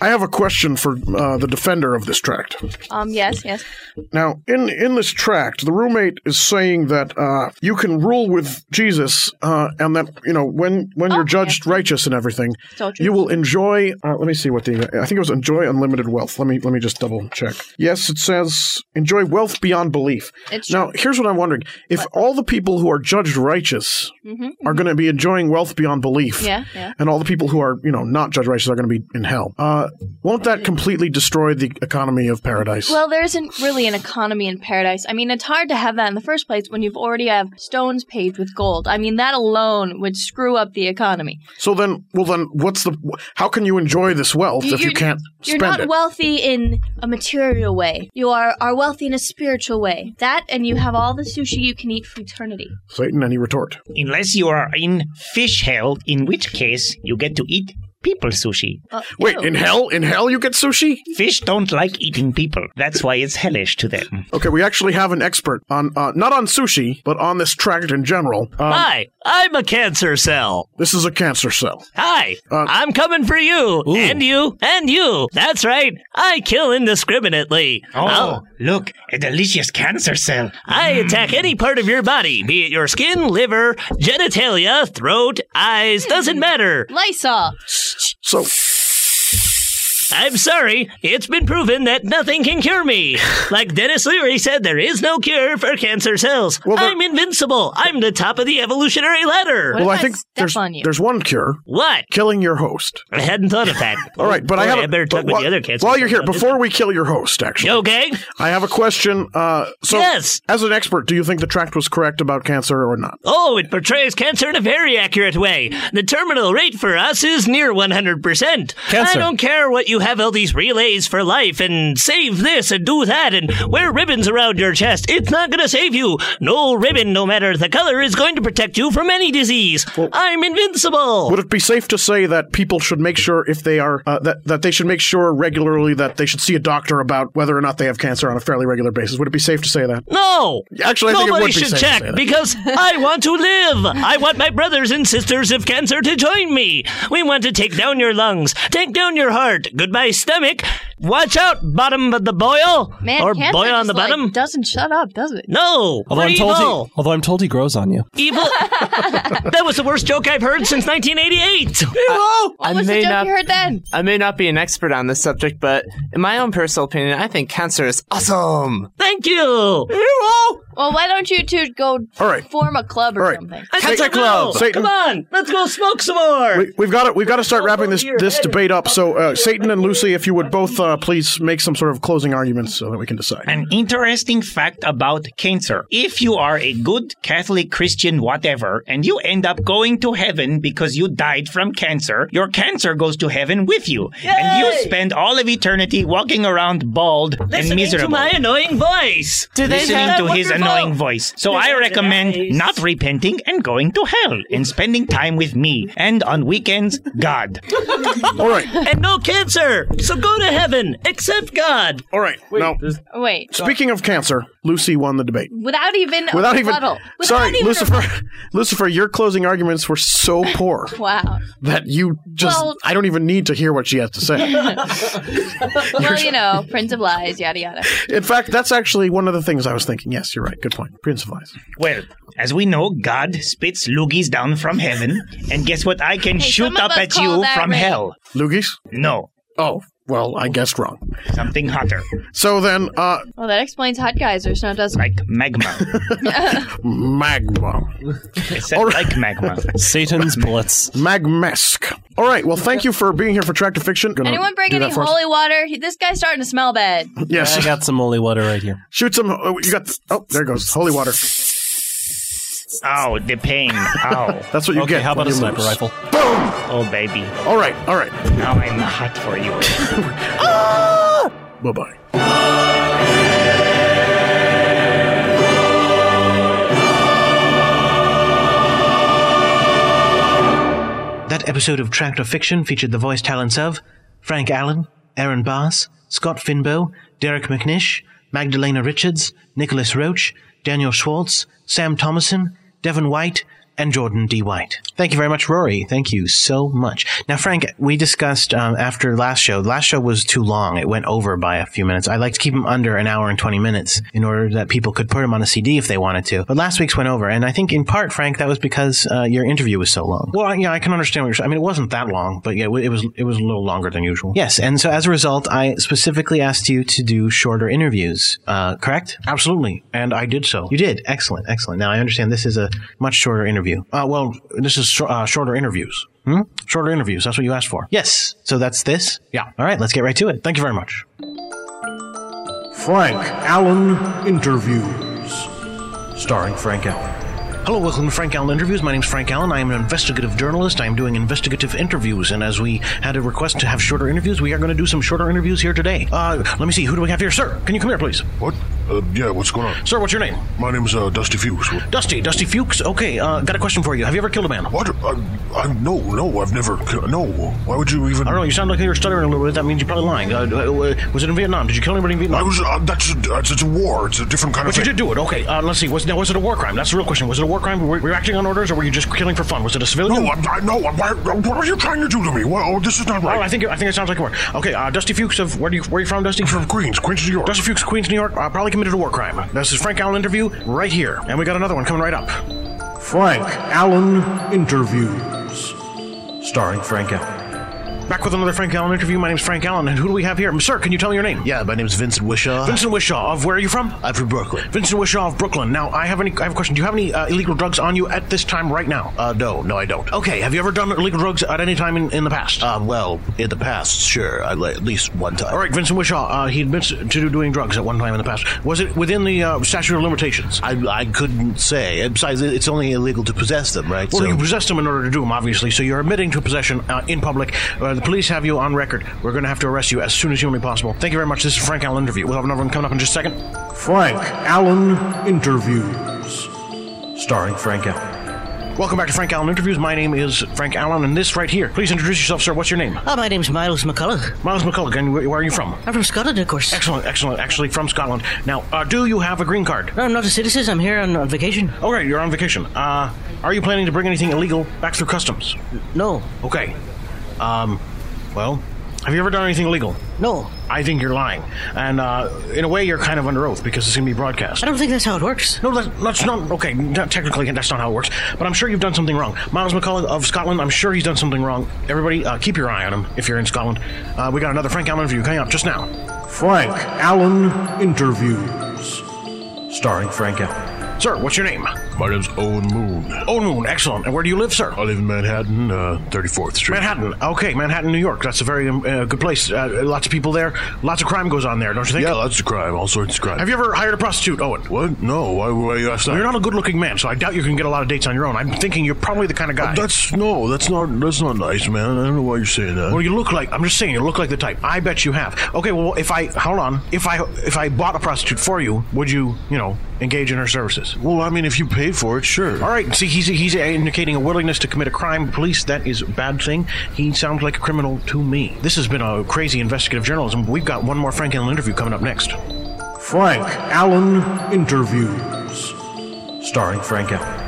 I have a question for uh, the defender of this tract. Um, yes, yes. Now, in in this tract, the roommate is saying that uh, you can rule with Jesus, uh, and that you know when when you're judged righteous and everything, you will enjoy. Uh, let me see what the I think it was enjoy unlimited wealth. Let me let me just double check. Yes, it says enjoy wealth beyond belief. It's now, here's what I'm wondering: if all the people who are judged righteous Mhm, are going to be enjoying wealth beyond belief, Yeah, yeah. and all the people who are you know not judged righteous are going to be in hell, uh, won't that completely destroy the economy of paradise? Well, there isn't really an economy in paradise. I mean, it's hard to have that in the first place when you've already have stones paved with gold. I mean, that alone would screw up the economy. So then, well then, what's the? How can you enjoy this wealth if you You're- can't You're not it? wealthy in a material way. You are, are wealthy in a spiritual way. That, and you have all the sushi you can eat for eternity. Satan, any retort? Unless you are in fish hell, in which case you get to eat people sushi. Uh, Wait, in hell, in hell, you get sushi? Fish don't like eating people. That's why it's hellish to them. Okay, we actually have an expert on uh, not on sushi, but on this tract in general. Um, Hi, I'm a cancer cell. This is a cancer cell. Hi, Uh, I'm coming for you, and you, and you. That's right. I kill indiscriminately. Oh, I'll- look, a delicious cancer cell. I attack any part of your body, be it your skin, liver, genitalia, throat, eyes, doesn't matter. Lysol. So, I'm sorry, it's been proven that nothing can cure me. Like Denis Leary said, there is no cure for cancer cells. I'm invincible. I'm the top of the evolutionary ladder. well, I think there's there's one cure. What? Killing your host. I hadn't thought of that. All right, but I Boy, have. I better talk with while, the other cancer While you're here, before we kill your host, actually. Okay. I have a question. Uh, so, Yes. as an expert, do you think the tract was correct about cancer or not? Oh, it portrays cancer in a very accurate way. The terminal rate for us is near 100%. Cancer. I don't care what you have all these relays for life and save this and do that and wear ribbons around your chest. It's not going to save you. No ribbon, no matter the color, is going to protect you from any disease. I'm invincible. Would it be safe to say that people should make sure if they are uh, that that they should make sure regularly that they should see a doctor about whether or not they have cancer on a fairly regular basis? Would it be safe to say that? No. Actually, I think it Nobody would be should safe check because I want to live. I want my brothers and sisters of cancer to join me. We want to take down your lungs, take down your heart. Goodbye, stomach. Watch out, bottom of the boil Man, or cancer boil on just, the like, bottom. doesn't shut up, does it? No, Although for I'm told evil. he, although I'm told he grows on you. Evil. that was the worst joke I've heard since 1988. Evil. What I was the may joke not- you heard then? I may not be an expert on this subject, but in my own personal opinion, I think cancer is awesome. Thank you. Evil. Well, why don't you two go All right. form a club or All right. something? I Cancer don't. Club. Satan. Come on, let's go smoke some more. We, we've got to we've got to start wrapping this this debate up. So, uh, Satan and Lucy, if you would both uh, Uh, please make some sort of closing arguments so that we can decide. An interesting fact about cancer. If you are a good Catholic, Christian, whatever, and you end up going to heaven because you died from cancer, your cancer goes to heaven with you. And you spend all of eternity walking around bald and Listening miserable. to my annoying voice. Do they listening to his annoying voice. So I recommend nice. not repenting and going to hell and spending time with me. And on weekends, God. All right. And no cancer. So go to heaven. Accept God. All right. now, Wait, speaking of cancer, Lucy won the debate. without even a Without even rebuttal. Without sorry, even a Lucifer. Lucifer, your closing arguments were so poor Wow. that you just Well- I don't even need to hear what she has to say. well, you know, Prince of Lies, yada yada. In fact, that's actually one of the things I was thinking. Yes, you're right. Good point. Prince of Lies. Well, as we know, God spits loogies down from heaven, and guess what? I can Hey, shoot of up us at call you that from rain. hell. Loogies? No, Oh, well, I guessed wrong. something hotter, So then, uh, Well, that explains hot geysers, now doesn't like magma. magma. I said like magma. Satan's Blitz. Magmesk. All right. Well, thank you for being here for Tract of Fiction. Gonna Anyone bring do any for us? holy water? He- This guy's starting to smell bad. Yes. I got some holy water right here. Shoot some. Oh, you got. Oh, there goes holy water. Ow, the pain. Ow. That's what you Okay, get. how about when a sniper lose. rifle? Oh, baby. All right. All right. Now I'm hot for you. Ah! Bye bye. That episode of Tract of Fiction featured the voice talents of Frank Allen, Aaron Bass, Scott Finbow, Derek McNish, Magdalena Richards, Nicholas Roach, Daniel Schwartz, Sam Thomason, Devin White, and Jordan D. White. Thank you very much, Rory. Thank you so much. Now, Frank, we discussed um, after last show. Last show was too long. It went over by a few minutes. I like to keep them under an hour and 20 minutes in order that people could put them on a CD if they wanted to. But last week's went over. And I think in part, Frank, that was because uh, your interview was so long. Well, yeah, I can understand what you're saying. I mean, it wasn't that long, but yeah, it was, it was a little longer than usual. Yes. And so as a result, I specifically asked you to do shorter interviews, uh, correct? Absolutely. And I did so. You did. Excellent. Excellent. Now I understand this is a much shorter interview. Uh, well, this is sh- uh, shorter interviews. Hmm? Shorter interviews. That's what you asked for. Yes. So that's this? Yeah. All right. Let's get right to it. Thank you very much. Frank Allen Interviews. Starring Frank Allen. Hello, welcome to Frank Allen Interviews. My name is Frank Allen. I am an investigative journalist. I am doing investigative interviews, and as we had a request to have shorter interviews, we are going to do some shorter interviews here today. Uh, let me see. Who do we have here, sir? Can you come here, please? What? Uh, yeah, what's going on? Sir, what's your name? My name's uh, Dusty Fuchs. What? Dusty. Dusty Fuchs. Okay. Uh, got a question for you. Have you ever killed a man? What? I, I, no, no, I've never. ki- No. Why would you even? I don't know. You sound like you're stuttering a little bit. That means you're probably lying. Uh, uh, was it in Vietnam? Did you kill anybody in Vietnam? I was. Uh, that's a, that's it's a war. It's a different kind But of But you thing. did do it. Okay. Uh, let's see. Was now was it a war crime? That's the real question. Was it a war crime? Were, were you acting on orders, or were you just killing for fun? Was it a civilian? No, I'm, I, no. I'm, why, what are you trying to do to me? Well, this is not right. Oh, I think I think it sounds like a war. Okay, uh, Dusty Fuchs of where do you where are you from, Dusty? from Queens, Queens, New York. Dusty Fuchs, Queens, New York. Uh, probably committed a war crime. This is Frank Allen interview right here, and we got another one coming right up. Frank Allen Interviews. Starring Frank Allen. Back with another Frank Allen interview. My name's Frank Allen, and who do we have here, sir? Can you tell me your name? Yeah, my name's Vincent Wishaw. Vincent Wishaw of where are you from? I'm from Brooklyn. Vincent Wishaw of Brooklyn. Now, I have any. I have a question. Do you have any uh, illegal drugs on you at this time right now? Uh, no, no, I don't. Okay. Have you ever done illegal drugs at any time in, in the past? Um, well, in the past, sure, I, at least one time. All right, Vincent Wishaw. Uh, he admits to doing drugs at one time in the past. Was it within the uh, statute of limitations? I, I couldn't say. And besides, it's only illegal to possess them, right? Well, So- you possessed them in order to do them, obviously. So you're admitting to possession uh, in public. The police have you on record. We're going to have to arrest you as soon as humanly possible. Thank you very much. This is Frank Allen interview. We'll have another one coming up in just a second. Frank Allen Interviews. Starring Frank Allen. Welcome back to Frank Allen interviews. My name is Frank Allen, and this right here. Please introduce yourself, sir. What's your name? Uh, my name's Miles McCullough. Miles McCullough. And where, where are you from? I'm from Scotland, of course. Excellent, excellent. Actually, from Scotland. Now, uh, do you have a green card? No, I'm not a citizen. I'm here on, on vacation. All right, you're on vacation. Uh, are you planning to bring anything illegal back through customs? No. Okay. Um, well, have you ever done anything illegal? No. I think you're lying. And uh, in a way, you're kind of under oath because it's going to be broadcast. I don't think that's how it works. No, that, that's not. Okay, not technically, that's not how it works. But I'm sure you've done something wrong. Miles McCullough of Scotland, I'm sure he's done something wrong. Everybody, uh, keep your eye on him if you're in Scotland. Uh, we got another Frank Allen interview coming up just now. Frank Allen Interviews. Starring Frank Allen. Sir, what's your name? My name's Owen Moon. Owen Moon, excellent. And where do you live, sir? I live in Manhattan, uh, 34th Street. Manhattan. Okay, Manhattan, New York. That's a very um, uh, good place. Uh, lots of people there. Lots of crime goes on there, don't you think? Yeah, lots of crime, all sorts of crime. Have you ever hired a prostitute, Owen? What? No. Why, why you ask that? Well, you're not a good-looking man, so I doubt you can get a lot of dates on your own. I'm thinking you're probably the kind of guy. That's no. That's not. That's not nice, man. I don't know why you're saying that. Well, you look like. I'm just saying, you look like the type. I bet you have. Okay, well, if I hold on, if I if I bought a prostitute for you, would you, you know, engage in her services? Well, I mean, if you paid for it, sure. All right. See, he's he's indicating a willingness to commit a crime. Police, that is a bad thing. He sounds like a criminal to me. This has been a crazy investigative journalism. We've got one more Frank Allen interview coming up next. Frank Allen Interviews. Starring Frank Allen.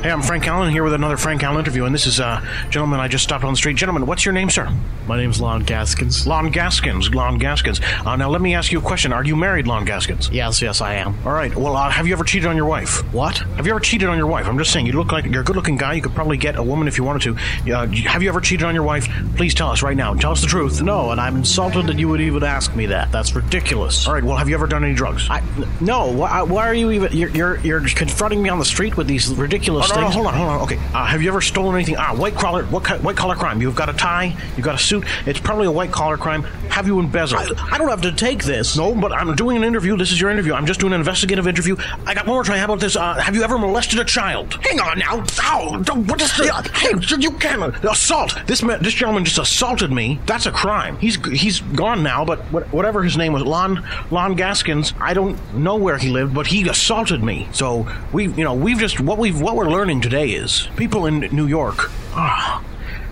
Hey, I'm Frank Allen here with another Frank Allen interview, and this is a uh, gentleman I just stopped on the street. Gentlemen, what's your name, sir? My name's Lon Gaskins. Lon Gaskins. Lon Gaskins. Uh, now, let me ask you a question. Are you married, Lon Gaskins? Yes, yes, I am. All right. Well, uh, have you ever cheated on your wife? What? Have you ever cheated on your wife? I'm just saying, you look like you're a good-looking guy. You could probably get a woman if you wanted to. Uh, have you ever cheated on your wife? Please tell us right now. Tell us the truth. No, and I'm insulted that you would even ask me that. That's ridiculous. All right. Well, have you ever done any drugs? I, no. Why, why are you even? You're, you're you're confronting me on the street with these ridiculous No, no, things. hold on, hold on. Okay. Uh, have you ever stolen anything? Ah, white collar. What white collar crime? You've got a tie. You've got a suit. It's probably a white collar crime. Have you embezzled? I, I don't have to take this. No, but I'm doing an interview. This is your interview. I'm just doing an investigative interview. I got one more try. How about this? Uh, have you ever molested a child? Hang on now. Ow! What is the? Hey, you can't assault. This man, this gentleman just assaulted me. That's a crime. He's he's gone now. But what- whatever his name was, Lon Lon Gaskins. I don't know where he lived, but he assaulted me. So we, you know, we've just what we've what we're learning today is people in New York. ah,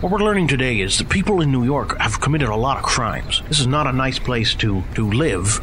What we're learning today is that people in New York have committed a lot of crimes. This is not a nice place to to live.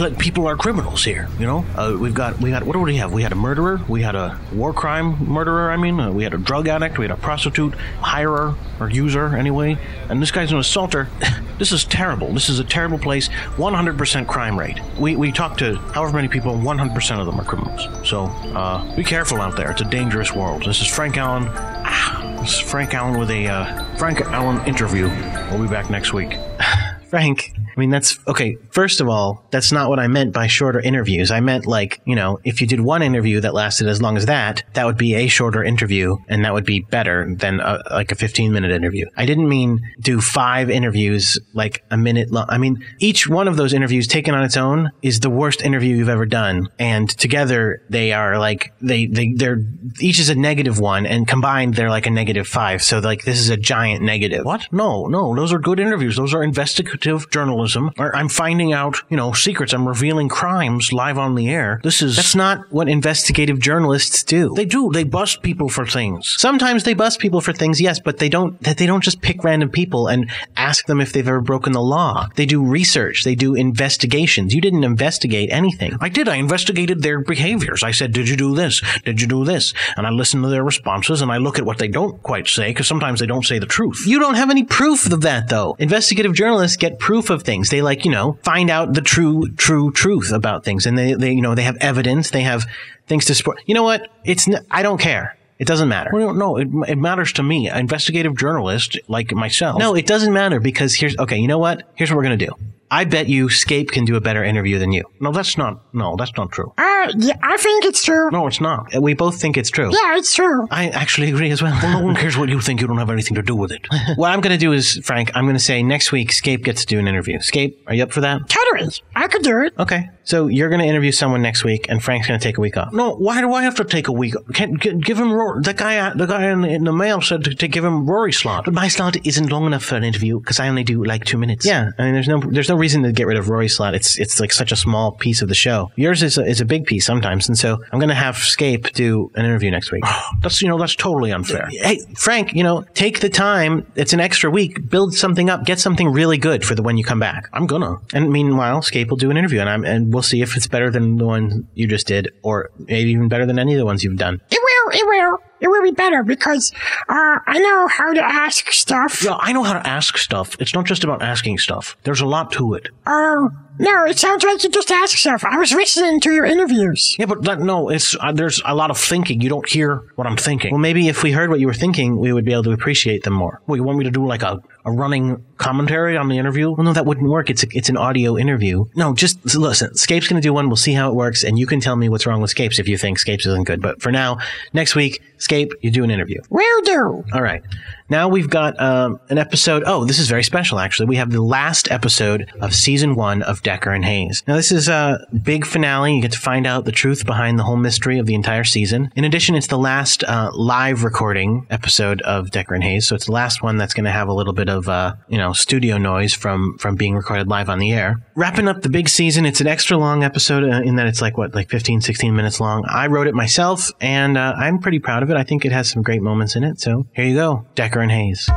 Uh, People are criminals here. You know, uh, we've got we got what do we have? We had a murderer. We had a war crime murderer. I mean, uh, we had a drug addict. We had a prostitute hirer or user anyway. And this guy's an assaulter. this is terrible. This is a terrible place. 100% crime rate. We we talked to however many people. 100% of them are criminals. So uh, be careful out there. It's a dangerous world. This is Frank Allen. Ah, this is Frank Allen with a uh, Frank Allen interview. We'll be back next week. Frank, I mean, that's okay. First of all, that's not what I meant by shorter interviews. I meant like, you know, if you did one interview that lasted as long as that, that would be a shorter interview and that would be better than a, like a 15 minute interview. I didn't mean do five interviews like a minute long. I mean, each one of those interviews taken on its own is the worst interview you've ever done. And together they are like, they, they, they're, each is a negative one and combined they're like a negative five. So like this is a giant negative. What? No, no, those are good interviews. Those are investigative journalism. I'm finding out, you know, secrets. I'm revealing crimes live on the air. This is That's not what investigative journalists do. They do. They bust people for things. Sometimes they bust people for things, yes, but they don't. They don't just pick random people and ask them if they've ever broken the law. They do research. They do investigations. You didn't investigate anything. I did. I investigated their behaviors. I said, "Did you do this? Did you do this?" And I listen to their responses and I look at what they don't quite say because sometimes they don't say the truth. You don't have any proof of that, though. Investigative journalists get proof of things. They like, you know, find out the true, true truth about things, and they, they, you know, they have evidence. They have things to support. You know what? It's. N- I don't care. It doesn't matter. Well, no, it, it matters to me, an investigative journalist like myself. No, it doesn't matter because here's okay. You know what? Here's what we're gonna do. I bet you Scape can do a better interview than you. No, that's not. No, that's not true. Uh, yeah, I think it's true. No, it's not. We both think it's true. Yeah, it's true. I actually agree as well. well no one cares what you think. You don't have anything to do with it. what I'm going to do is, Frank, I'm going to say next week Scape gets to do an interview. Scape, are you up for that? Totally. I could do it. Okay. So you're going to interview someone next week, and Frank's going to take a week off. No, why do I have to take a week? Can, can, give him Rory. The guy, the guy in, in the mail said to, to give him Rory slot. But my slot isn't long enough for an interview because I only do like two minutes. Yeah, I mean, there's no, there's no reason to get rid of Rory slot. It's, it's like such a small piece of the show. Yours is a, is a big piece sometimes, and so I'm going to have Scape do an interview next week. that's you know that's totally unfair. Uh, hey, Frank, you know, take the time. It's an extra week. Build something up. Get something really good for the when you come back. I'm gonna. And meanwhile, Scape will do an interview, and I'm and we'll see if it's better than the one you just did, or maybe even better than any of the ones you've done. It will. It will. It will be better because uh, I know how to ask stuff. Yeah, I know how to ask stuff. It's not just about asking stuff. There's a lot to it. Oh, no, it sounds like you just ask stuff. I was listening to your interviews. Yeah, but that, no, it's uh, there's a lot of thinking. You don't hear what I'm thinking. Well, maybe if we heard what you were thinking, we would be able to appreciate them more. Well, you want me to do like a, a running commentary on the interview? Well, no, that wouldn't work. It's a, it's an audio interview. No, just listen. Scape's going to do one. We'll see how it works, and you can tell me what's wrong with Scapes if you think Scapes isn't good. But for now, next week, Scape, you do an interview. Will do. All right. Now we've got um, an episode. Oh, this is very special, actually. We have the last episode of season one of Decker and Hayes. Now, this is a big finale. You get to find out the truth behind the whole mystery of the entire season. In addition, it's the last uh, live recording episode of Decker and Hayes. So it's the last one that's going to have a little bit of, uh, you know, studio noise from from being recorded live on the air. Wrapping up the big season. It's an extra long episode uh, in that it's like what, like 15, 16 minutes long. I wrote it myself, and uh, I'm pretty proud of it. I think it has some great moments in it. So here you go, Decker and Hayes.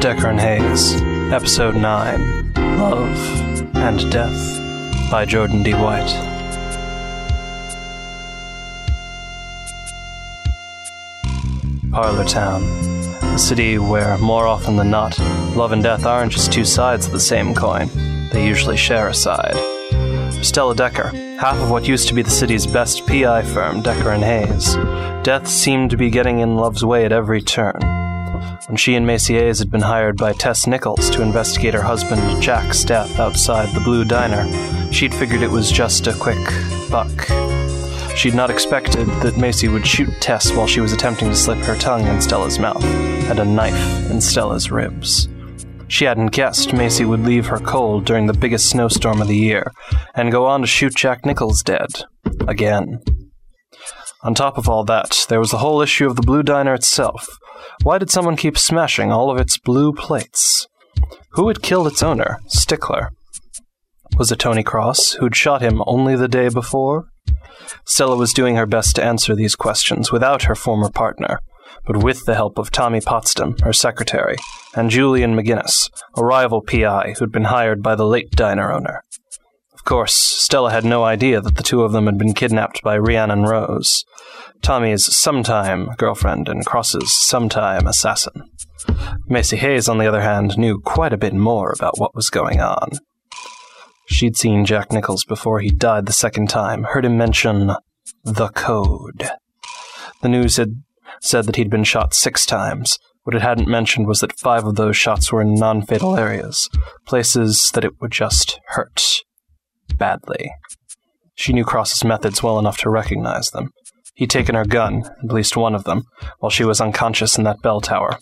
Decker and Hayes, Episode 9 Love and Death by Jordan D. White. Parlor Town, a city where, more often than not, love and death aren't just two sides of the same coin, they usually share a side. Stella Decker, half of what used to be the city's best PI firm, Decker and Hayes, death seemed to be getting in Love's way at every turn. When she and Hayes had been hired by Tess Nichols to investigate her husband Jack's death outside the Blue Diner, she'd figured it was just a quick buck. She'd not expected that Macy would shoot Tess while she was attempting to slip her tongue in Stella's mouth and a knife in Stella's ribs. She hadn't guessed Macy would leave her cold during the biggest snowstorm of the year and go on to shoot Jack Nichols dead. Again. On top of all that, there was the whole issue of the Blue Diner itself. Why did someone keep smashing all of its blue plates? Who had killed its owner, Stickler? Was it Tony Cross, who'd shot him only the day before? Stella was doing her best to answer these questions without her former partner, but with the help of Tommy Potsdam, her secretary, and Julian McGinnis, a rival PI who'd been hired by the late diner owner. Of course, Stella had no idea that the two of them had been kidnapped by Rhiannon Rose, Tommy's sometime girlfriend and Cross's sometime assassin. Macy Hayes, on the other hand, knew quite a bit more about what was going on. She'd seen Jack Nichols before he died the second time, heard him mention the code. The news had said that he'd been shot six times. What it hadn't mentioned was that five of those shots were in non fatal areas, places that it would just hurt. Badly. She knew Cross's methods well enough to recognize them. He'd taken her gun, at least one of them, while she was unconscious in that bell tower.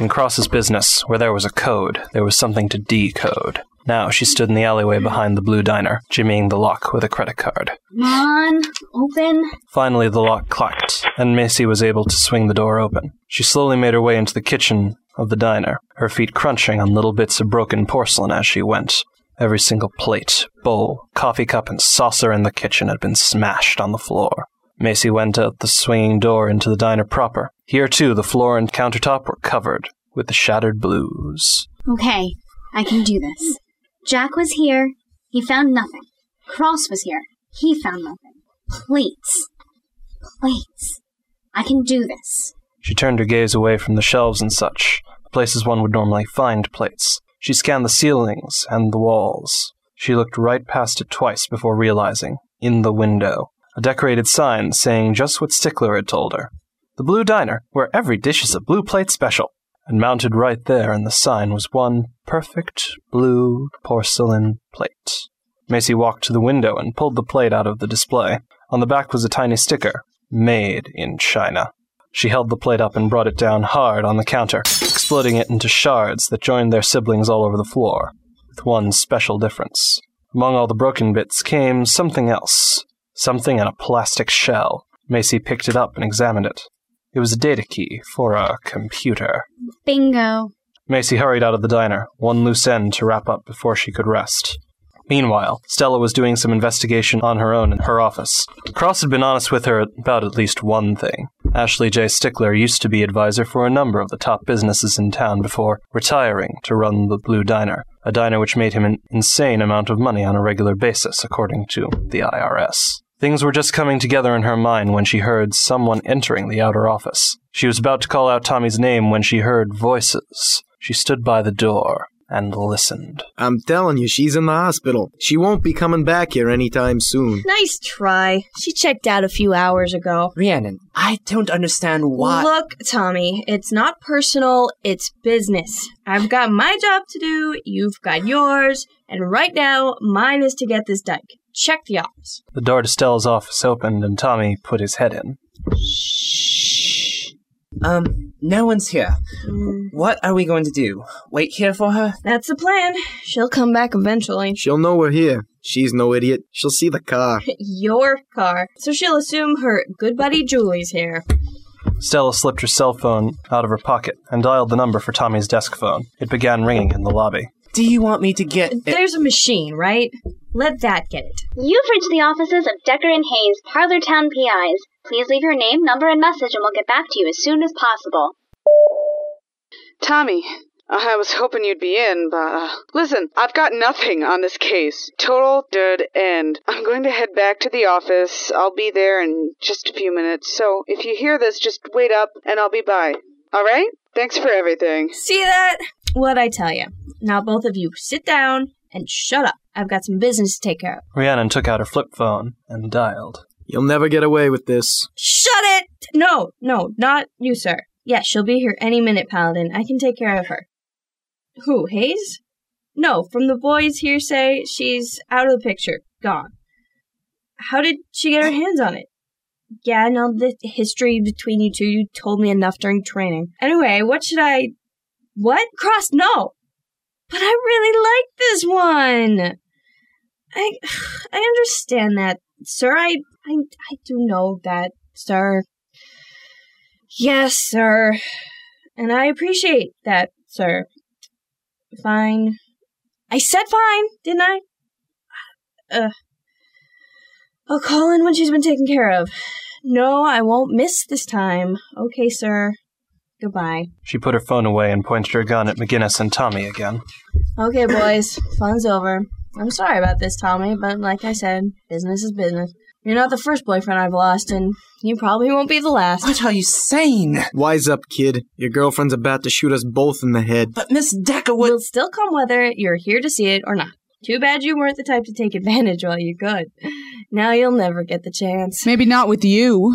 In Cross's business, where there was a code, there was something to decode. Now she stood in the alleyway behind the blue diner, jimmying the lock with a credit card. Come on, open. Finally, the lock clacked, and Macy was able to swing the door open. She slowly made her way into the kitchen of the diner, her feet crunching on little bits of broken porcelain as she went. Every single plate, bowl, coffee cup, and saucer in the kitchen had been smashed on the floor. Macy went out the swinging door into the diner proper. Here, too, the floor and countertop were covered with the shattered blues. Okay, I can do this. Jack was here. He found nothing. Cross was here. He found nothing. Plates. Plates. I can do this. She turned her gaze away from the shelves and such, the places one would normally find plates. She scanned the ceilings and the walls. She looked right past it twice before realizing, in the window, a decorated sign saying just what Stickler had told her. The Blue Diner, where every dish is a blue plate special. And mounted right there in the sign was one perfect blue porcelain plate. Macy walked to the window and pulled the plate out of the display. On the back was a tiny sticker, Made in China. She held the plate up and brought it down hard on the counter, exploding it into shards that joined their siblings all over the floor, with one special difference. Among all the broken bits came something else, something in a plastic shell. Macy picked it up and examined it. It was a data key for a computer. Bingo. Macy hurried out of the diner, one loose end to wrap up before she could rest. Meanwhile, Stella was doing some investigation on her own in her office. Cross had been honest with her about at least one thing. Ashley J. Stickler used to be advisor for a number of the top businesses in town before retiring to run the Blue Diner, a diner which made him an insane amount of money on a regular basis, according to the IRS. Things were just coming together in her mind when she heard someone entering the outer office. She was about to call out Tommy's name when she heard voices. She stood by the door and listened. I'm telling you, she's in the hospital. She won't be coming back here anytime soon. Nice try. She checked out a few hours ago. Rhiannon, I don't understand why. Look, Tommy, it's not personal, it's business. I've got my job to do, you've got yours, and right now, mine is to get this done. Check the office. The door to Stella's office opened and Tommy put his head in. Shh. Um, no one's here. What are we going to do? Wait here for her? That's the plan. She'll come back eventually. She'll know we're here. She's no idiot. She'll see the car. Your car. So she'll assume her good buddy Julie's here. Stella slipped her cell phone out of her pocket and dialed the number for Tommy's desk phone. It began ringing in the lobby. Do you want me to get. There's a machine, right? Let that get it. You've reached the offices of Decker and Hayes, Parlortown PIs. Please leave your name, number, and message, and we'll get back to you as soon as possible. Tommy, I was hoping you'd be in, but uh, listen, I've got nothing on this case. Total dead end. I'm going to head back to the office. I'll be there in just a few minutes. So if you hear this, just wait up and I'll be by. All right? Thanks for everything. See that? What I tell you. Now both of you sit down and shut up. I've got some business to take care of. Rhiannon took out her flip phone and dialed. You'll never get away with this. Shut it! No, no, not you, sir. Yes, she'll be here any minute, Paladin. I can take care of her. Who, Hayes? No, from the boys' hearsay, she's out of the picture. Gone. How did she get her hands on it? Yeah, I know the history between you two. You told me enough during training. Anyway, what should I. What? Cross, no! But I really like this one! I. I understand that, sir. I. I, I do know that sir. Yes, sir. And I appreciate that, sir. Fine. I said fine, didn't I? Uh, I'll call in when she's been taken care of. No, I won't miss this time. Okay, sir. Goodbye. She put her phone away and pointed her gun at McGinnis and Tommy again. Okay, boys. Fun's over. I'm sorry about this, Tommy, but like I said, business is business. You're not the first boyfriend I've lost, and you probably won't be the last. What are you saying? Wise up, kid. Your girlfriend's about to shoot us both in the head. But Miss Decker would. Will still come whether you're here to see it or not. Too bad you weren't the type to take advantage while you could. Now you'll never get the chance. Maybe not with you.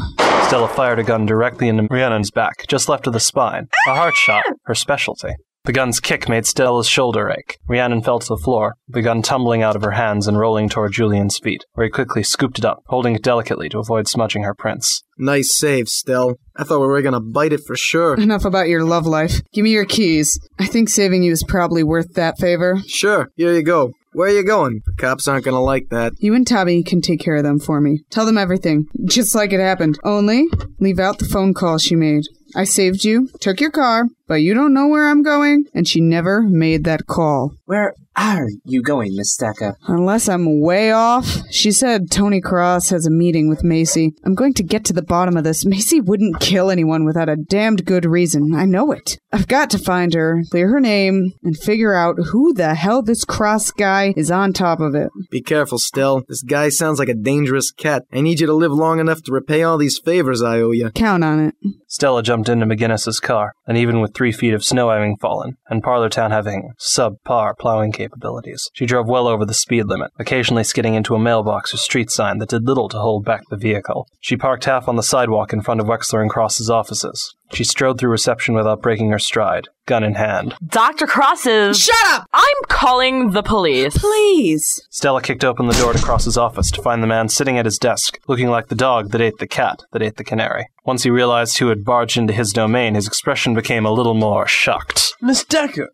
Stella fired a gun directly into Rhiannon's back, just left of the spine. A heart shot, her specialty. The gun's kick made Stella's shoulder ache. Rhiannon fell to the floor, the gun tumbling out of her hands and rolling toward Julian's feet, where he quickly scooped it up, holding it delicately to avoid smudging her prints. Nice save, Stell. I thought we were gonna bite it for sure. Enough about your love life. Give me your keys. I think saving you is probably worth that favor. Sure, here you go. Where are you going? The cops aren't gonna like that. You and Tommy can take care of them for me. Tell them everything, just like it happened. Only, leave out the phone call she made. I saved you, took your car, but you don't know where I'm going, and she never made that call. Where are you going, Miss Decker? Unless I'm way off. She said Tony Cross has a meeting with Macy. I'm going to get to the bottom of this. Macy wouldn't kill anyone without a damned good reason. I know it. I've got to find her, clear her name, and figure out who the hell this Cross guy is on top of it. Be careful, Stell. This guy sounds like a dangerous cat. I need you to live long enough to repay all these favors I owe you. Count on it. Stella jumped into McGinnis's car, and even with three feet of snow having fallen, and Parlortown having subpar plowing capabilities, she drove well over the speed limit, occasionally skidding into a mailbox or street sign that did little to hold back the vehicle. She parked half on the sidewalk in front of Wexler and Cross's offices. She strode through reception without breaking her stride, gun in hand. Dr. Cross is. Shut up! I'm calling the police. Please. Stella kicked open the door to Cross's office to find the man sitting at his desk, looking like the dog that ate the cat that ate the canary. Once he realized who had barged into his domain, his expression became a little more shocked. Miss Decker,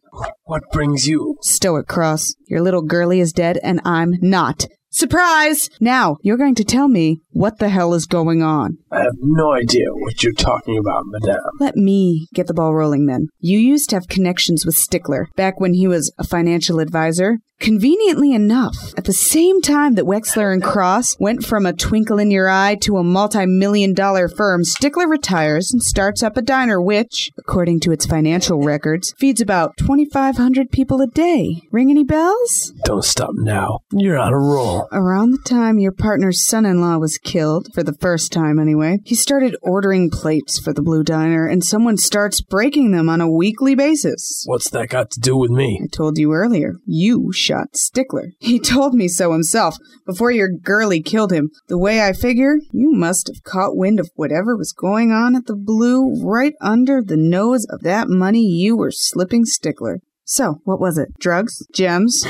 what brings you? Stow it, Cross. Your little girlie is dead, and I'm not. Surprise! Now, you're going to tell me what the hell is going on. I have no idea what you're talking about, madame. Let me get the ball rolling then. You used to have connections with Stickler back when he was a financial advisor. Conveniently enough, at the same time that Wexler and Cross went from a twinkle in your eye to a multi million dollar firm, Stickler retires and starts up a diner which, according to its financial records, feeds about 2,500 people a day. Ring any bells? Don't stop now. You're on a roll. Around the time your partner's son in law was killed, for the first time anyway, he started ordering plates for the Blue Diner, and someone starts breaking them on a weekly basis. What's that got to do with me? I told you earlier. You shot Stickler. He told me so himself before your girlie killed him. The way I figure, you must have caught wind of whatever was going on at the Blue right under the nose of that money you were slipping Stickler. So, what was it? Drugs? Gems?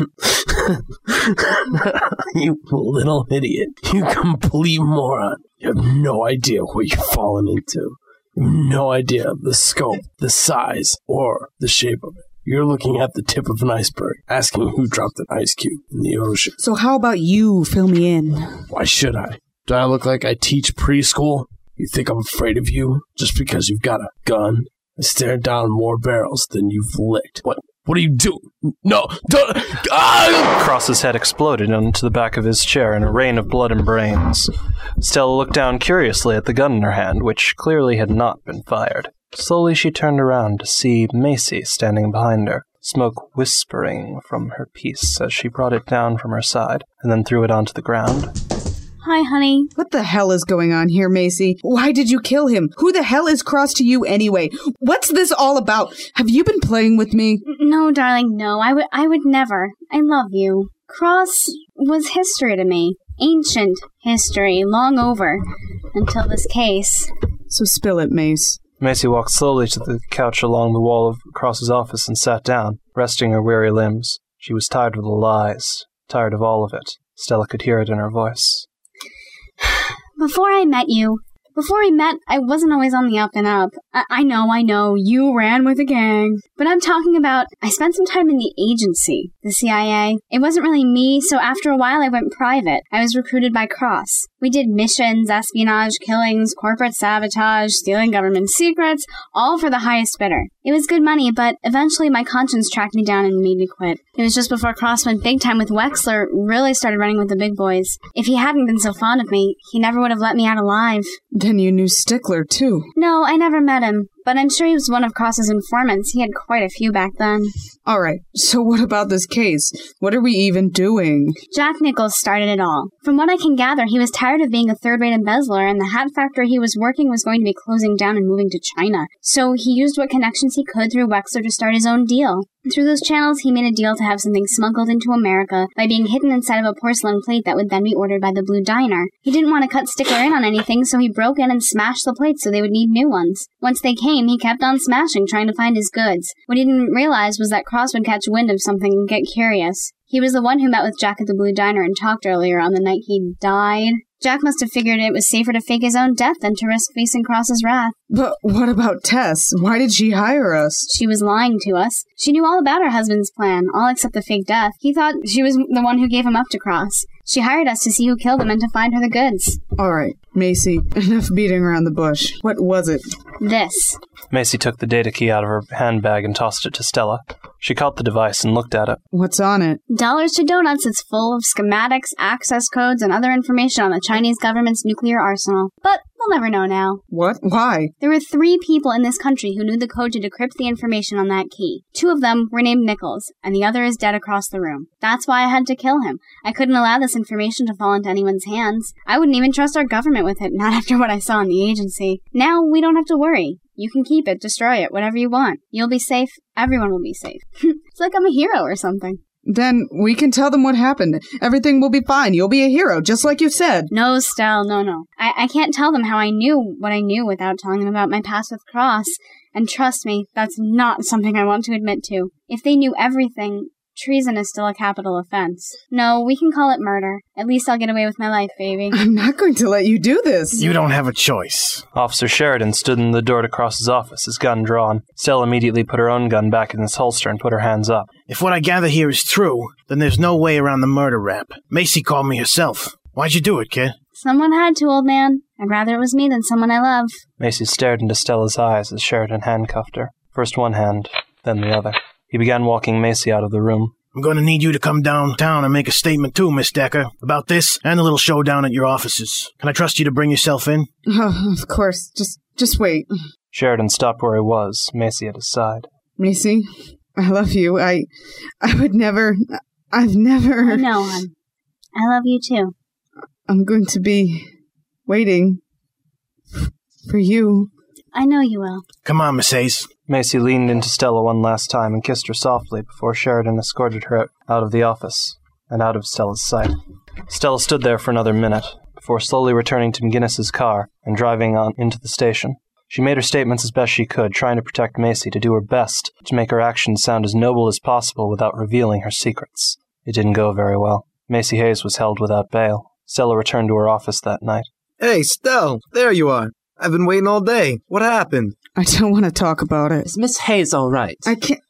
you little idiot. You complete moron. You have no idea what you've fallen into. You have no idea of the scope, the size, or the shape of it. You're looking at the tip of an iceberg, asking who dropped an ice cube in the ocean. So, how about you fill me in? Why should I? Do I look like I teach preschool? You think I'm afraid of you just because you've got a gun? I stare down more barrels than you've licked. What? What are you doing? No, don't. Ah! Cross's head exploded onto the back of his chair in a rain of blood and brains. Stella looked down curiously at the gun in her hand, which clearly had not been fired. Slowly she turned around to see Macy standing behind her, smoke whispering from her piece as she brought it down from her side and then threw it onto the ground. Hi, honey. What the hell is going on here, Macy? Why did you kill him? Who the hell is Cross to you anyway? What's this all about? Have you been playing with me? No, darling, no. I would I would never. I love you. Cross was history to me. Ancient history, long over. Until this case. So spill it, Mace. Macy walked slowly to the couch along the wall of Cross's office and sat down, resting her weary limbs. She was tired of the lies, tired of all of it. Stella could hear it in her voice. Before I met you, before we met, I wasn't always on the up and up. I, I know, I know, you ran with a gang. But I'm talking about, I spent some time in the agency, the CIA. It wasn't really me, so after a while I went private. I was recruited by Cross. We did missions, espionage, killings, corporate sabotage, stealing government secrets, all for the highest bidder. It was good money, but eventually my conscience tracked me down and made me quit. It was just before Cross went big time with Wexler, really started running with the big boys. If he hadn't been so fond of me, he never would have let me out alive. Then you knew Stickler, too. No, I never met him, but I'm sure he was one of Cross's informants. He had quite a few back then. All right, so what about this case? What are we even doing? Jack Nichols started it all. From what I can gather, he was tired of being a third rate embezzler, and the hat factory he was working was going to be closing down and moving to China. So he used what connections he could through Wexler to start his own deal. Through those channels, he made a deal to have something smuggled into America by being hidden inside of a porcelain plate that would then be ordered by the Blue Diner. He didn't want to cut Stickler in on anything, so he broke in and smashed the plates so they would need new ones. Once they came, he kept on smashing, trying to find his goods. What he didn't realize was that Cross would catch wind of something and get curious. He was the one who met with Jack at the Blue Diner and talked earlier on the night he died. Jack must have figured it was safer to fake his own death than to risk facing Cross's wrath. But what about Tess? Why did she hire us? She was lying to us. She knew all about her husband's plan, all except the fake death. He thought she was the one who gave him up to Cross. She hired us to see who killed him and to find her the goods. All right, Macy, enough beating around the bush. What was it? This. Macy took the data key out of her handbag and tossed it to Stella. She caught the device and looked at it. What's on it? Dollars to Donuts is full of schematics, access codes, and other information on the Chinese government's nuclear arsenal. But we'll never know now. What? Why? There were three people in this country who knew the code to decrypt the information on that key. Two of them were named Nichols, and the other is dead across the room. That's why I had to kill him. I couldn't allow this information to fall into anyone's hands. I wouldn't even trust our government with it, not after what I saw in the agency. Now we don't have to worry. You can keep it, destroy it, whatever you want. You'll be safe. Everyone will be safe. it's like I'm a hero or something. Then we can tell them what happened. Everything will be fine. You'll be a hero, just like you said. No, Stell, no, no. I, I can't tell them how I knew what I knew without telling them about my past with Cross. And trust me, that's not something I want to admit to. If they knew everything, treason is still a capital offense. No, we can call it murder. At least I'll get away with my life, baby. I'm not going to let you do this. You don't have a choice. Officer Sheridan stood in the door to Cross's office, his gun drawn. Stella immediately put her own gun back in its holster and put her hands up. If what I gather here is true, then there's no way around the murder rap. Macy called me herself. Why'd you do it, kid? Someone had to, old man. I'd rather it was me than someone I love. Macy stared into Stella's eyes as Sheridan handcuffed her. First one hand, then the other. He began walking Macy out of the room. I'm going to need you to come downtown and make a statement too, Miss Decker, about this and the little showdown at your offices. Can I trust you to bring yourself in? Oh, of course. Just just wait. Sheridan stopped where he was, Macy at his side. Macy, I love you. I I would never I've never I know, hon. I love you too. I'm going to be waiting for you. I know you will. Come on, Miss Hayes. Macy leaned into Stella one last time and kissed her softly before Sheridan escorted her out of the office and out of Stella's sight. Stella stood there for another minute before slowly returning to McGinnis's car and driving on into the station. She made her statements as best she could, trying to protect Macy, to do her best to make her actions sound as noble as possible without revealing her secrets. It didn't go very well. Macy Hayes was held without bail. Stella returned to her office that night. Hey, Stell, there you are. I've been waiting all day. What happened? I don't want to talk about it. Is Miss Hayes all right? I can't.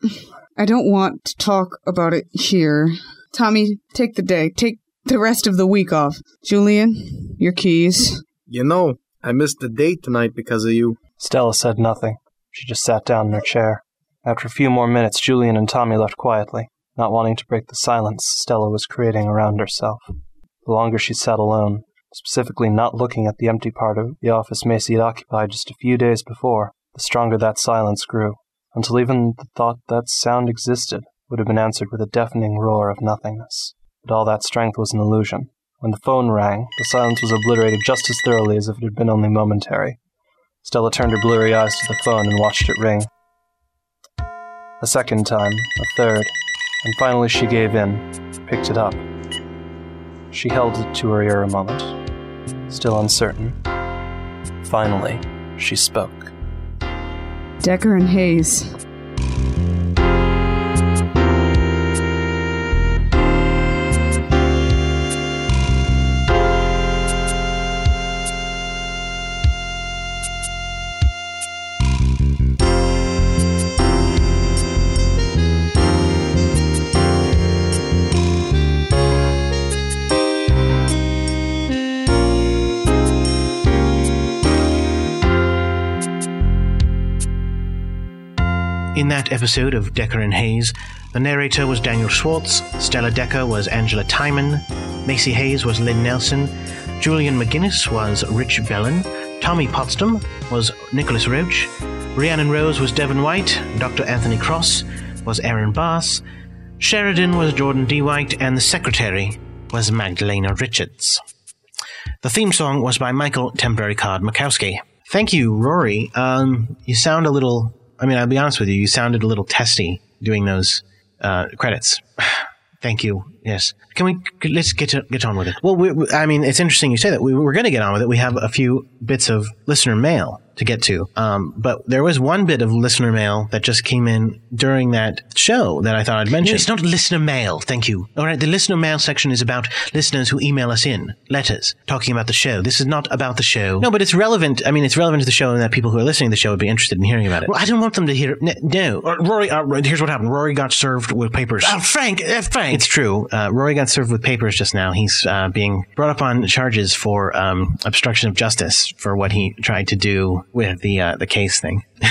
I don't want to talk about it here. Tommy, take the day. Take the rest of the week off. Julian, your keys. You know, I missed the date tonight because of you. Stella said nothing. She just sat down in her chair. After a few more minutes, Julian and Tommy left quietly, not wanting to break the silence Stella was creating around herself. The longer she sat alone, specifically not looking at the empty part of the office Macy had occupied just a few days before, the stronger that silence grew, until even the thought that sound existed would have been answered with a deafening roar of nothingness. But all that strength was an illusion. When the phone rang, the silence was obliterated just as thoroughly as if it had been only momentary. Stella turned her blurry eyes to the phone and watched it ring. A second time, a third, and finally she gave in, picked it up. She held it to her ear a moment, still uncertain. Finally, she spoke. Decker and Hayes. In that episode of Decker and Hayes, the narrator was Daniel Schwartz, Stella Decker was Angela Timon, Macy Hayes was Lynn Nelson, Julian McGinnis was Rich Bellin, Tommy Potsdam was Nicholas Roach, Rhiannon Rose was Devon White, Dr. Anthony Cross was Aaron Bass, Sheridan was Jordan D. White, and the secretary was Magdalena Richards. The theme song was by Michael Temporary Card Makowski. Thank you, Rory. Um, you sound a little, I mean, I'll be honest with you, you sounded a little testy doing those uh, credits. Thank you. Yes. Can we let's get to, get on with it? Well, we, I mean, it's interesting you say that. We, are going to get on with it. We have a few bits of listener mail to get to, um, but there was one bit of listener mail that just came in during that show that I thought I'd mention. it's not listener mail. Thank you. All right. The listener mail section is about listeners who email us in letters talking about the show. This is not about the show. No, but it's relevant. I mean, it's relevant to the show, and that people who are listening to the show would be interested in hearing about it. Well, I don't want them to hear. n- No, Uh, Rory. Uh, here's what happened. Rory got served with papers. Uh, Frank. Uh, Frank. It's true. Uh, Rory got served with papers just now. He's uh, being brought up on charges for um, obstruction of justice for what he tried to do with the uh, the case thing.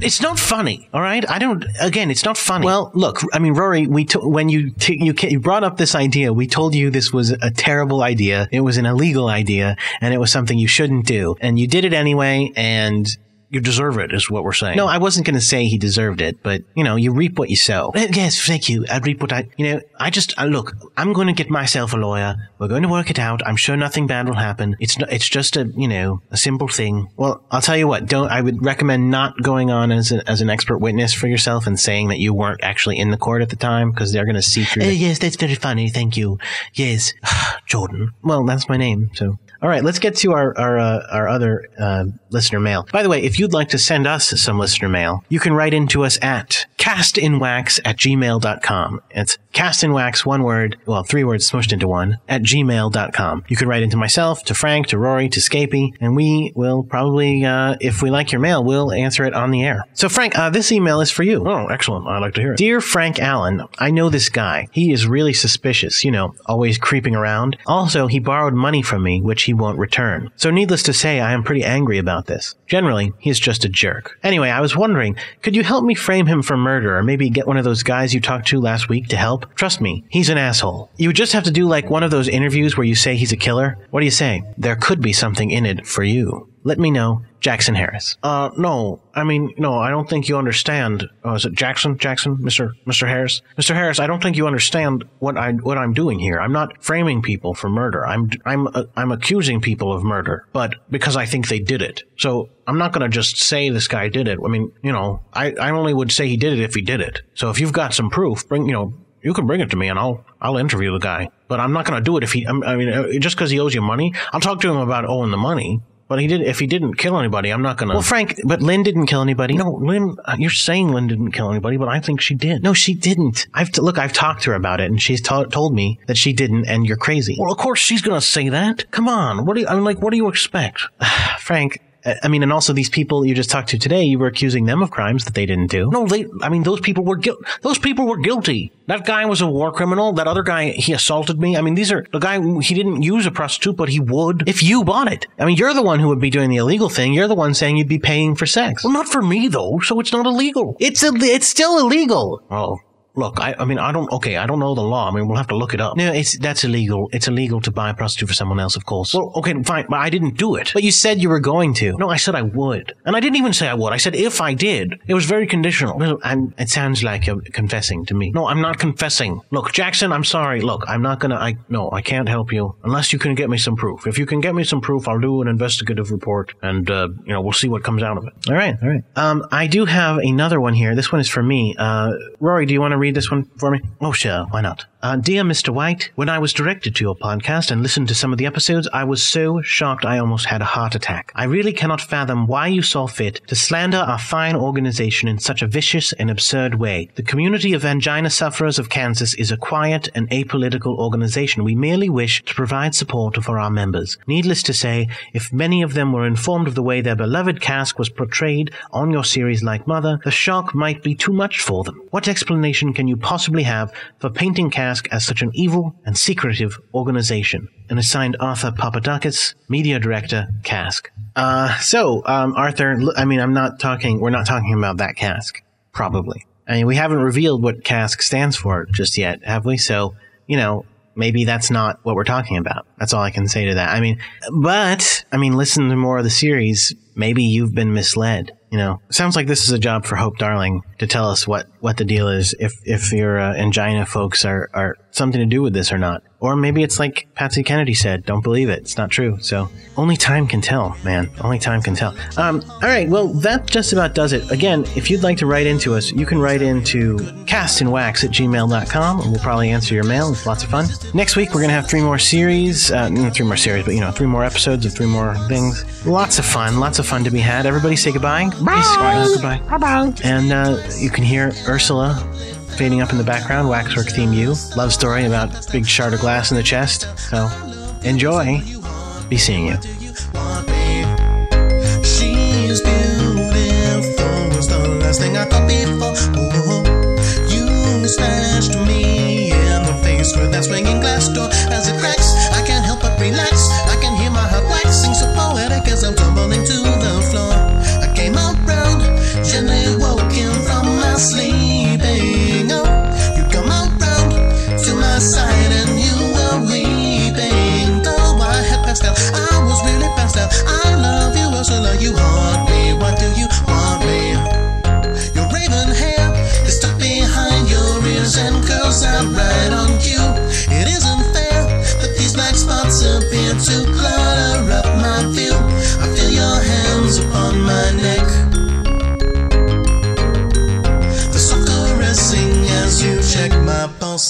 it's not funny, all right. I don't. Again, it's not funny. Well, look. I mean, Rory, we t- when you t- you, ca- you brought up this idea, we told you this was a terrible idea. It was an illegal idea, and it was something you shouldn't do, and you did it anyway, and. You deserve it, is what we're saying. No, I wasn't going to say he deserved it, but you know, you reap what you sow. Uh, Yes, thank you. I reap what I, you know, I just uh, look. I'm going to get myself a lawyer. We're going to work it out. I'm sure nothing bad will happen. It's not, it's just a you know a simple thing. Well, I'll tell you what. Don't I would recommend not going on as a, as an expert witness for yourself and saying that you weren't actually in the court at the time because they're going to see through. Uh, yes, that's very funny. Thank you. Yes, Jordan. Well, that's my name. So, all right, let's get to our our uh, our other uh, listener mail. By the way, if you'd like to send us some listener mail, you can write into us at castinwax at gmail.com. It's castinwax, one word, well, three words smushed into one, at gmail.com. You can write into myself, to Frank, to Rory, to Scapy, and we will probably, uh, if we like your mail, we'll answer it on the air. So, Frank, uh, this email is for you. Oh, excellent. I'd like to hear it. Dear Frank Allen, I know this guy. He is really suspicious, you know, always creeping around. Also, he borrowed money from me, which he won't return. So, needless to say, I am pretty angry about this. Generally, he is just a jerk. Anyway, I was wondering, could you help me frame him for murder, or maybe get one of those guys you talked to last week to help? Trust me, he's an asshole. You would just have to do like one of those interviews where you say he's a killer. What do you say? There could be something in it for you. Let me know. Jackson Harris. Uh, no. I mean, no, I don't think you understand. Uh, is it Jackson? Jackson? Mr. Mr. Harris? Mr. Harris, I don't think you understand what I, what I'm doing here. I'm not framing people for murder. I'm, I'm, uh, I'm accusing people of murder, but because I think they did it. So I'm not going to just say this guy did it. I mean, you know, I, I only would say he did it if he did it. So if you've got some proof, bring, you know, you can bring it to me and I'll, I'll interview the guy. But I'm not going to do it if he, I mean, uh, just because he owes you money. I'll talk to him about owing the money. But he did. If he didn't kill anybody, I'm not gonna. Well, Frank, but Lynn didn't kill anybody. No, Lynn. uh, You're saying Lynn didn't kill anybody, but I think she did. No, she didn't. I've t- look. I've talked to her about it, and she's to- told me that she didn't. And you're crazy. Well, of course she's gonna say that. Come on. What do you? I mean, like, what do you expect? Frank. Uh, I mean, and also these people you just talked to today, you were accusing them of crimes that they didn't do. No, they. I mean, those people were guilty. Those people were guilty. That guy was a war criminal. That other guy, he assaulted me. I mean, these are the guy. He didn't use a prostitute, but he would. If you bought it, I mean, you're the one who would be doing the illegal thing. You're the one saying you'd be paying for sex. Well, not for me though. So it's not illegal. It's a, it's still illegal. Oh, look. I, I mean, I don't. Okay, I don't know the law. I mean, we'll have to look it up. No, it's that's illegal. It's illegal to buy a prostitute for someone else, of course. Well, okay, fine, but I didn't do it. But you said you were going to. No, I said I would, and I didn't even say I would. I said if I did. It was very conditional. Well, I'm, it sounds like you're confessing to me. No, I'm not confessing. Look, Jackson, I'm sorry. Look, I'm not gonna. I no, I can't help you unless you can get me some proof. If you can get me some proof, I'll do an investigative report, and uh, you know we'll see what comes out of it. All right, all right. Um, I do have another one here. This one is for me. Uh, Rory, do you want to read this one for me? Oh, sure. Why not? Uh, dear Mr. White, when I was directed to your podcast and listened to some of the episodes, I was so shocked I almost had a heart attack. I really cannot fathom why you saw fit to slander our fine organization in such a vicious and absurd way. The community of angina sufferers of Kansas is a quiet and apolitical organization. We merely wish to provide support for our members. Needless to say, if many of them were informed of the way their beloved cask was portrayed on your series like Mother, the shock might be too much for them. What explanation can you possibly have for painting Cask as such an evil and secretive organization? And assigned Arthur Papadakis, media director, Cask. Uh, so, um, Arthur, I mean, I'm not talking, we're not talking about that Cask. Probably. I mean, we haven't revealed what cask stands for just yet, have we? So, you know, maybe that's not what we're talking about. That's all I can say to that. I mean, but, I mean, listen to more of the series. Maybe you've been misled. You know, sounds like this is a job for Hope Darling to tell us what, what the deal is, if, if your uh, angina folks are, are something to do with this or not. Or maybe it's like Patsy Kennedy said, don't believe it. It's not true. So only time can tell, man. Only time can tell. Um, all right. Well, that just about does it. Again, if you'd like to write into us, you can write into castinwax at gmail.com and we'll probably answer your mail. It's lots of fun. Next week, we're going to have three more series. Uh, not three more series, but, you know, three more episodes of three more things. Lots of fun. Lots of fun to be had. Everybody say goodbye. Bye. Uh, goodbye. Bye bye. And uh, you can hear Ursula fading up in the background, Waxwork Theme U. Love story about big shard of glass in the chest. So enjoy. Be seeing you. You I can't help but relax. I can hear my heart waxing so poetic as I'm tumbling to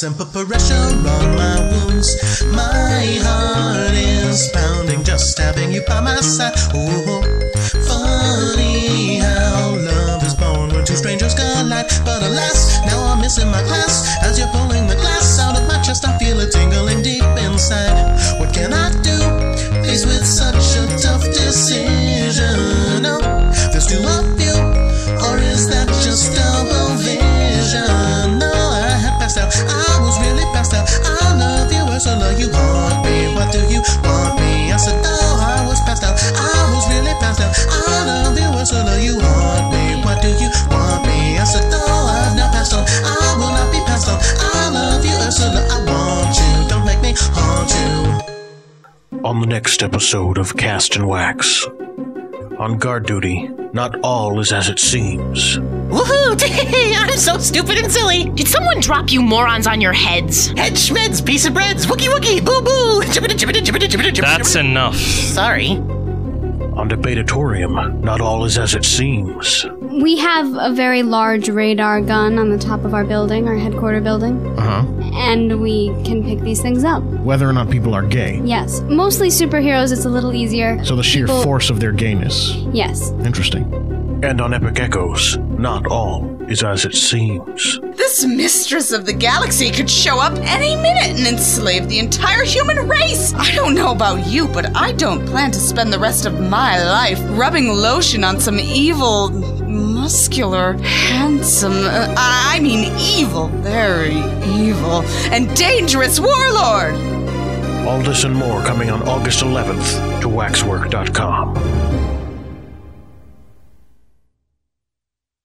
and put pressure on my wounds. My heart is pounding just having you by my side. Oh, funny how love is born when two strangers collide. But alas, now I'm missing my class On the next episode of Cast in Wax. On guard duty, not all is as it seems. Woohoo! I'm so stupid and silly. Did someone drop you morons on your heads? Head schmeds, piece of breads, wookie wookie, boo boo. Jibbida, jibbida, jibbida, jibbida, jibbida. That's enough. Sorry. On Debatatorium, not all is as it seems. We have a very large radar gun on the top of our building, our headquarter building, Uh huh. and we can pick these things up. Whether or not people are gay. Yes, mostly superheroes, it's a little easier. So the sheer People- force of their gayness. Yes. Interesting. And on Epic Echoes, not all is as it seems. This mistress of the galaxy could show up any minute and enslave the entire human race. I don't know about you, but I don't plan to spend the rest of my life rubbing lotion on some evil, muscular, handsome, uh, I mean evil, very evil, and dangerous warlord. All this and more coming on August 11th to waxwork.com.